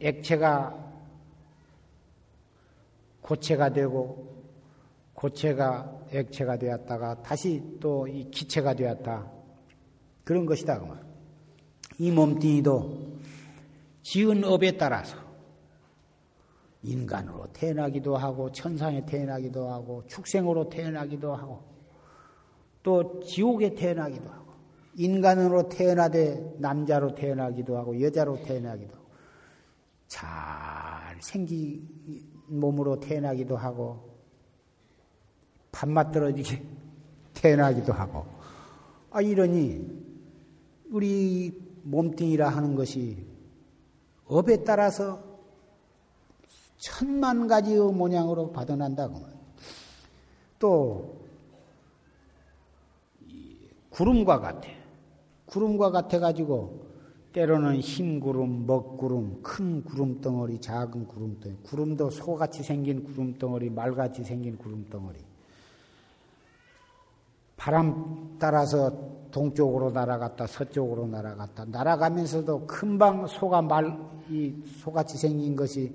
액체가 고체가 되고 고체가 액체가 되었다가 다시 또 이 기체가 되었다. 그런 것이다. 그 말. 이 몸뚱이도 지은 업에 따라서 인간으로 태어나기도 하고 천상에 태어나기도 하고 축생으로 태어나기도 하고 또 지옥에 태어나기도 하고 인간으로 태어나되 남자로 태어나기도 하고 여자로 태어나기도 하고 잘 생긴 몸으로 태어나기도 하고 밥맛 떨어지게 태어나기도 하고 아 이러니 우리 몸뚱이라 하는 것이 업에 따라서 천만 가지의 모양으로 받아난다고. 또, 구름과 같아. 구름과 같아 가지고, 때로는 흰 구름, 먹구름, 큰 구름 덩어리, 작은 구름 덩어리, 구름도 소같이 생긴 구름 덩어리, 말같이 생긴 구름 덩어리. 바람 따라서 동쪽으로 날아갔다 서쪽으로 날아갔다. 날아가면서도 금방 소가 말 이 소같이 생긴 것이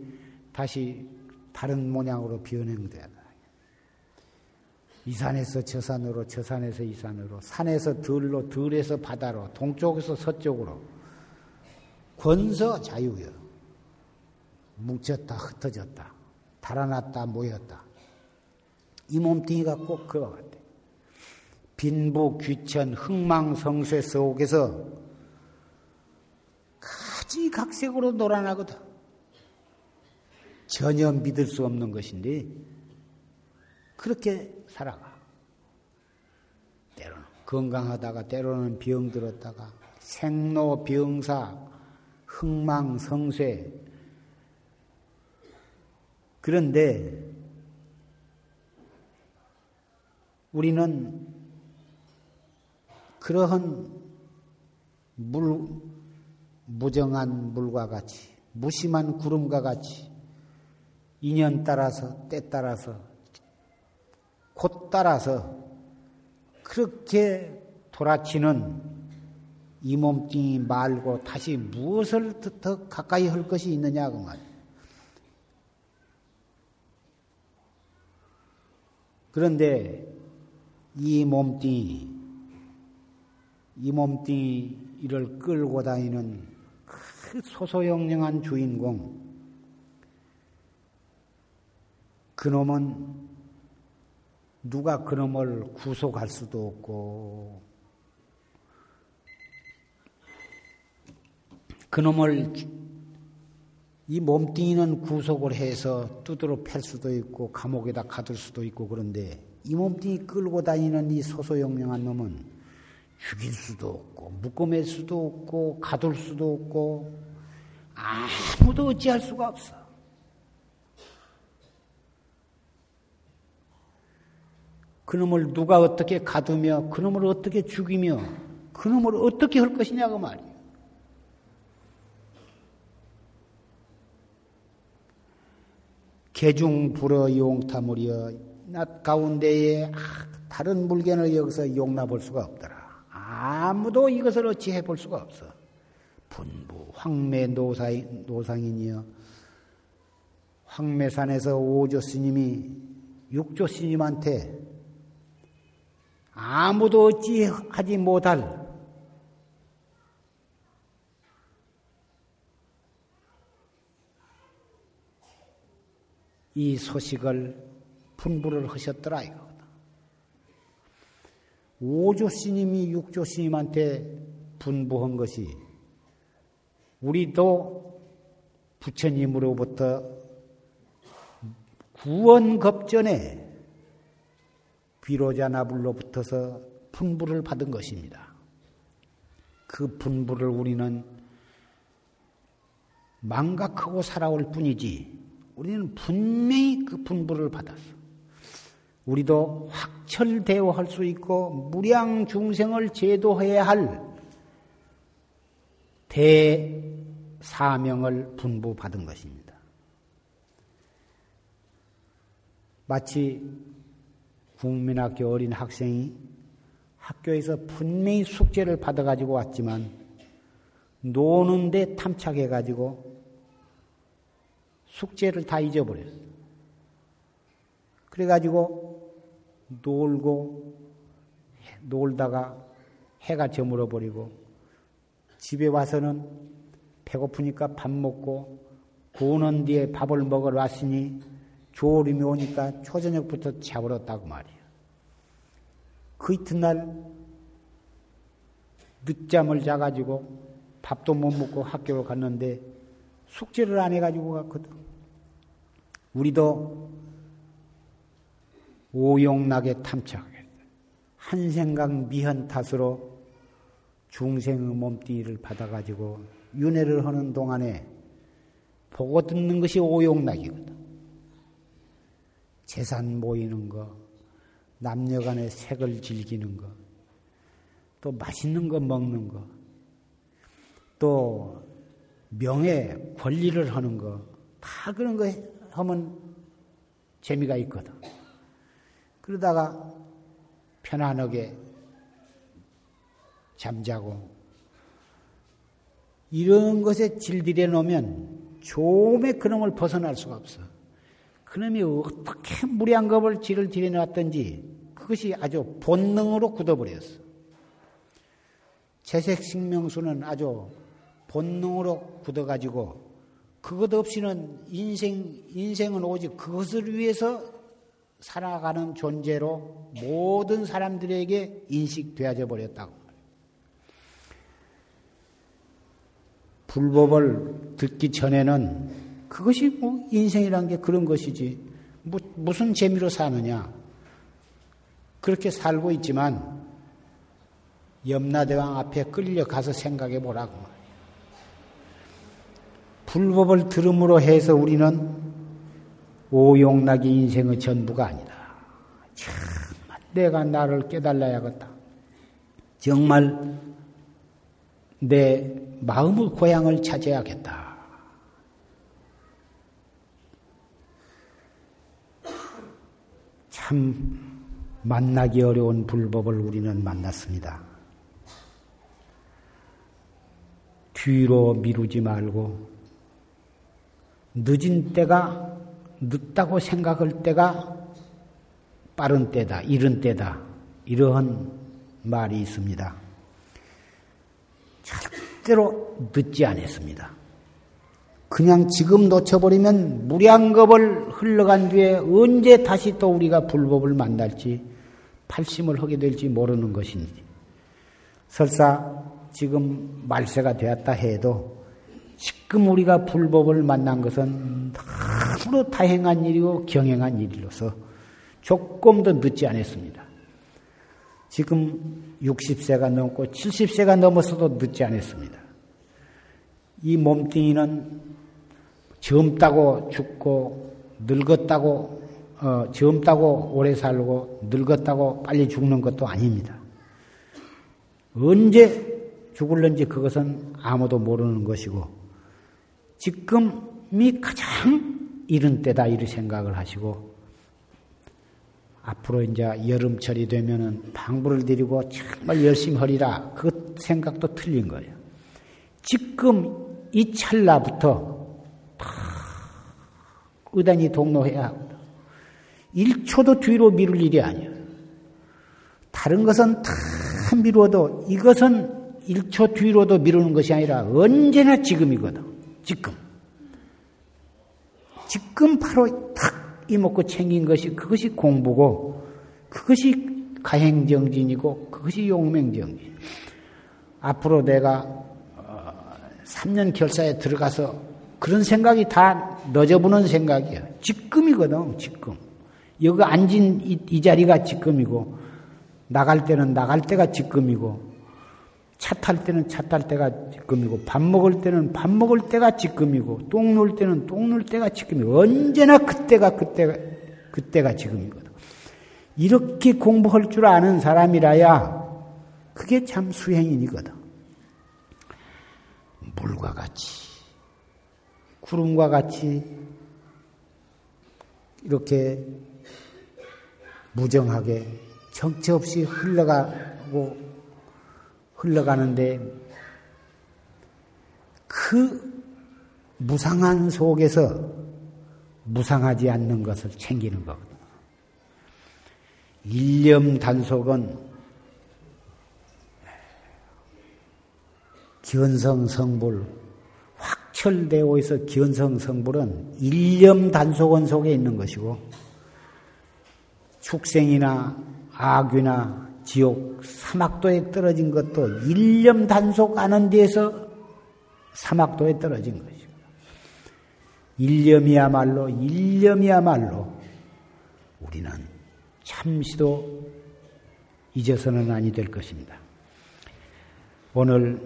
다시 다른 모양으로 변형돼야 이 산에서 저 산으로 저 산에서 이 산으로 산에서 들로 들에서 바다로 동쪽에서 서쪽으로 권서 자유여 뭉쳤다 흩어졌다 달아났다 모였다 이 몸뚱이가 꼭 그와 같아. 빈부 귀천 흥망성쇠 속에서 가지각색으로 놀아나거든. 전혀 믿을 수 없는 것인데 그렇게 살아가. 때로는 건강하다가 때로는 병 들었다가 생로병사 흥망성쇠. 그런데 우리는 그러한 물, 무정한 물과 같이, 무심한 구름과 같이, 인연 따라서, 때 따라서, 곧 따라서, 그렇게 돌아치는 이 몸뚱이 말고 다시 무엇을 더 가까이 할 것이 있느냐고 말이에요. 그런데 이 몸뚱이, 이 몸뚱이를 끌고 다니는 그 소소영령한 주인공, 그놈은 누가 그놈을 구속할 수도 없고, 그놈을 이 몸뚱이는 구속을 해서 두드러 팰 수도 있고 감옥에다 가둘 수도 있고 그런데 이 몸뚱이 끌고 다니는 이 소소영령한 놈은 죽일 수도 없고 묶어맬 수도 없고 가둘 수도 없고 아무도 어찌할 수가 없어. 그놈을 누가 어떻게 가두며 그놈을 어떻게 죽이며 그놈을 어떻게 할 것이냐고 말이에요. 개중 불어 용타물이여 낮 가운데에 아, 다른 물건을 여기서 용납할 수가 없더라. 아무도 이것을 어찌 해 볼 수가 없어. 분부 황매 노사인, 노상이니여 황매산에서 오조 스님이 육조 스님한테 아무도 어찌 하지 못할 이 소식을 분부를 하셨더라 이거다. 오조 스님이 육조 스님한테 분부한 것이 우리도 부처님으로부터 구원급전에 비로자나불로붙어서 분부를 받은 것입니다. 그 분부를 우리는 망각하고 살아올 뿐이지 우리는 분명히 그 분부를 받았어. 우리도 확철대오할 수 있고 무량 중생을 제도해야 할 대사명을 분부받은 것입니다. 마치 국민학교 어린 학생이 학교에서 분명히 숙제를 받아가지고 왔지만 노는데 탐착해가지고 숙제를 다 잊어버렸어. 그래가지고 놀고 놀다가 해가 저물어 버리고 집에 와서는 배고프니까 밥 먹고 고는 뒤에 밥을 먹으러 왔으니 조림이 오니까 초저녁부터 자버렸다고 말이야. 그 이튿날 늦잠을 자가지고 밥도 못 먹고 학교로 갔는데 숙제를 안 해가지고 갔거든. 우리도 오용나게 탐착하겠다. 한 생각 미현 탓으로 중생의 몸뚱이를 받아가지고 윤회를 하는 동안에 보고 듣는 것이 오용락이거든. 재산 모이는 거, 남녀 간의 색을 즐기는 거, 또 맛있는 거 먹는 거, 또 명예, 권리를 하는 거, 다 그런 거 하면 재미가 있거든. 그러다가 편안하게 잠자고 이런 것에 질들여 놓으면 조음의 그놈을 벗어날 수가 없어. 그놈이 어떻게 무량겁을 질을 들여놨던지 그것이 아주 본능으로 굳어버렸어. 재색식명수는 아주 본능으로 굳어가지고 그것 없이는 인생, 인생은 오직 그것을 위해서 살아가는 존재로 모든 사람들에게 인식되어져 버렸다고. 불법을 듣기 전에는 그것이 뭐 인생이란 게 그런 것이지. 뭐, 무슨 재미로 사느냐. 그렇게 살고 있지만 염라대왕 앞에 끌려가서 생각해 보라고. 불법을 들음으로 해서 우리는 오용락이 인생의 전부가 아니다. 정말 내가 나를 깨달아야겠다. 정말 내 마음의 고향을 찾아야겠다. 참 만나기 어려운 불법을 우리는 만났습니다. 뒤로 미루지 말고 늦은 때가 늦다고 생각할 때가 빠른 때다, 이른 때다, 이러한 말이 있습니다. 절대로 늦지 않았습니다. 그냥 지금 놓쳐버리면 무량겁을 흘러간 뒤에 언제 다시 또 우리가 불법을 만날지 팔심을 하게 될지 모르는 것인지 설사 지금 말세가 되었다 해도 지금 우리가 불법을 만난 것은 너무도 다행한 일이고 경행한 일로서 조금 더 늦지 않았습니다. 지금 60세가 넘고 70세가 넘어서도 늦지 않았습니다. 이 몸뚱이는 젊다고 죽고 늙었다고 어, 젊다고 오래 살고 늙었다고 빨리 죽는 것도 아닙니다. 언제 죽을는지 그것은 아무도 모르는 것이고 지금이 가장 이른 때다 이런 생각을 하시고 앞으로 이제 여름철이 되면은 방부를 들이고 정말 열심히 하리라 그 생각도 틀린 거예요. 지금 이 찰나부터 의단이 동로해야 합니다. 1초도 뒤로 미룰 일이 아니에요. 다른 것은 다 미루어도 이것은 1초 뒤로도 미루는 것이 아니라 언제나 지금이거든. 지금. 지금 바로 탁 이먹고 챙긴 것이 그것이 공부고 그것이 가행정진이고 그것이 용맹정진. 앞으로 내가 3년 어, 결사에 들어가서 그런 생각이 다 너져보는 생각이야. 지금이거든, 지금. 여기 앉은 이, 이 자리가 지금이고, 나갈 때는 나갈 때가 지금이고, 차 탈 때는 차 탈 때가 지금이고 밥 먹을 때는 밥 먹을 때가 지금이고 똥 놀 때는 똥 놀 때가 지금이고 언제나 그때가 그때가 그때가 지금이거든. 이렇게 공부할 줄 아는 사람이라야 그게 참 수행인이거든. 물과 같이 구름과 같이 이렇게 무정하게 정처 없이 흘러가고 흘러가는데 그 무상한 속에서 무상하지 않는 것을 챙기는 거거든요. 일념 단속은 기원성 성불, 확철되어 있어 기원성 성불은 일념 단속원 속에 있는 것이고, 축생이나 악귀나 지옥 사막도에 떨어진 것도 일념 단속 하는 데에서 사막도에 떨어진 것이고 일념이야말로 일념이야말로 우리는 잠시도 잊어서는 아니 될 것입니다. 오늘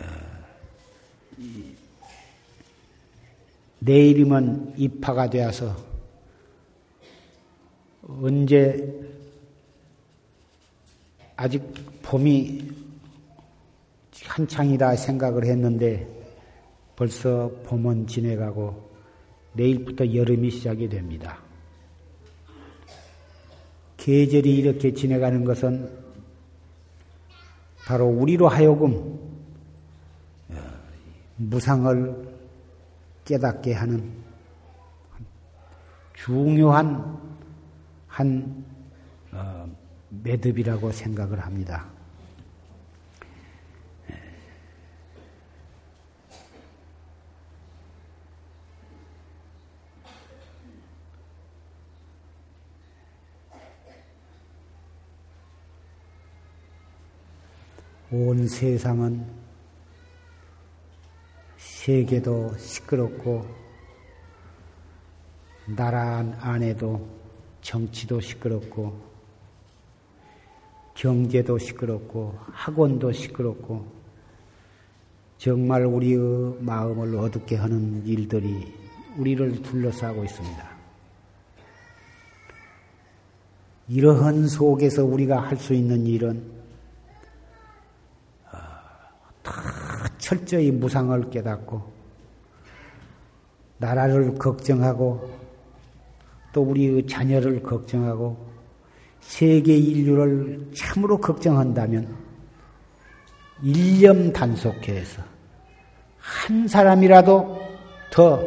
어, 내일이면 입하가 되어서 언제 아직 봄이 한창이다 생각을 했는데 벌써 봄은 지내가고 내일부터 여름이 시작이 됩니다. 계절이 이렇게 지내가는 것은 바로 우리로 하여금 어, 무상을 깨닫게 하는 중요한 한 어, 매듭이라고 생각을 합니다. 온 세상은 세계도 시끄럽고 나라 안에도 정치도 시끄럽고 경제도 시끄럽고 학원도 시끄럽고 정말 우리의 마음을 어둡게 하는 일들이 우리를 둘러싸고 있습니다. 이러한 속에서 우리가 할 수 있는 일은 어, 다 철저히 무상을 깨닫고 나라를 걱정하고 또 우리의 자녀를 걱정하고 세계 인류를 참으로 걱정한다면 일념 단속해서 한 사람이라도 더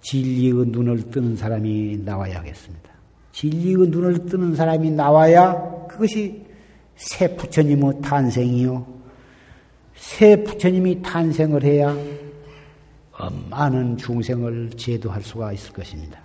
진리의 눈을 뜨는 사람이 나와야겠습니다. 진리의 눈을 뜨는 사람이 나와야 그것이 새 부처님의 탄생이요. 새 부처님이 탄생을 해야 많은 중생을 제도할 수가 있을 것입니다.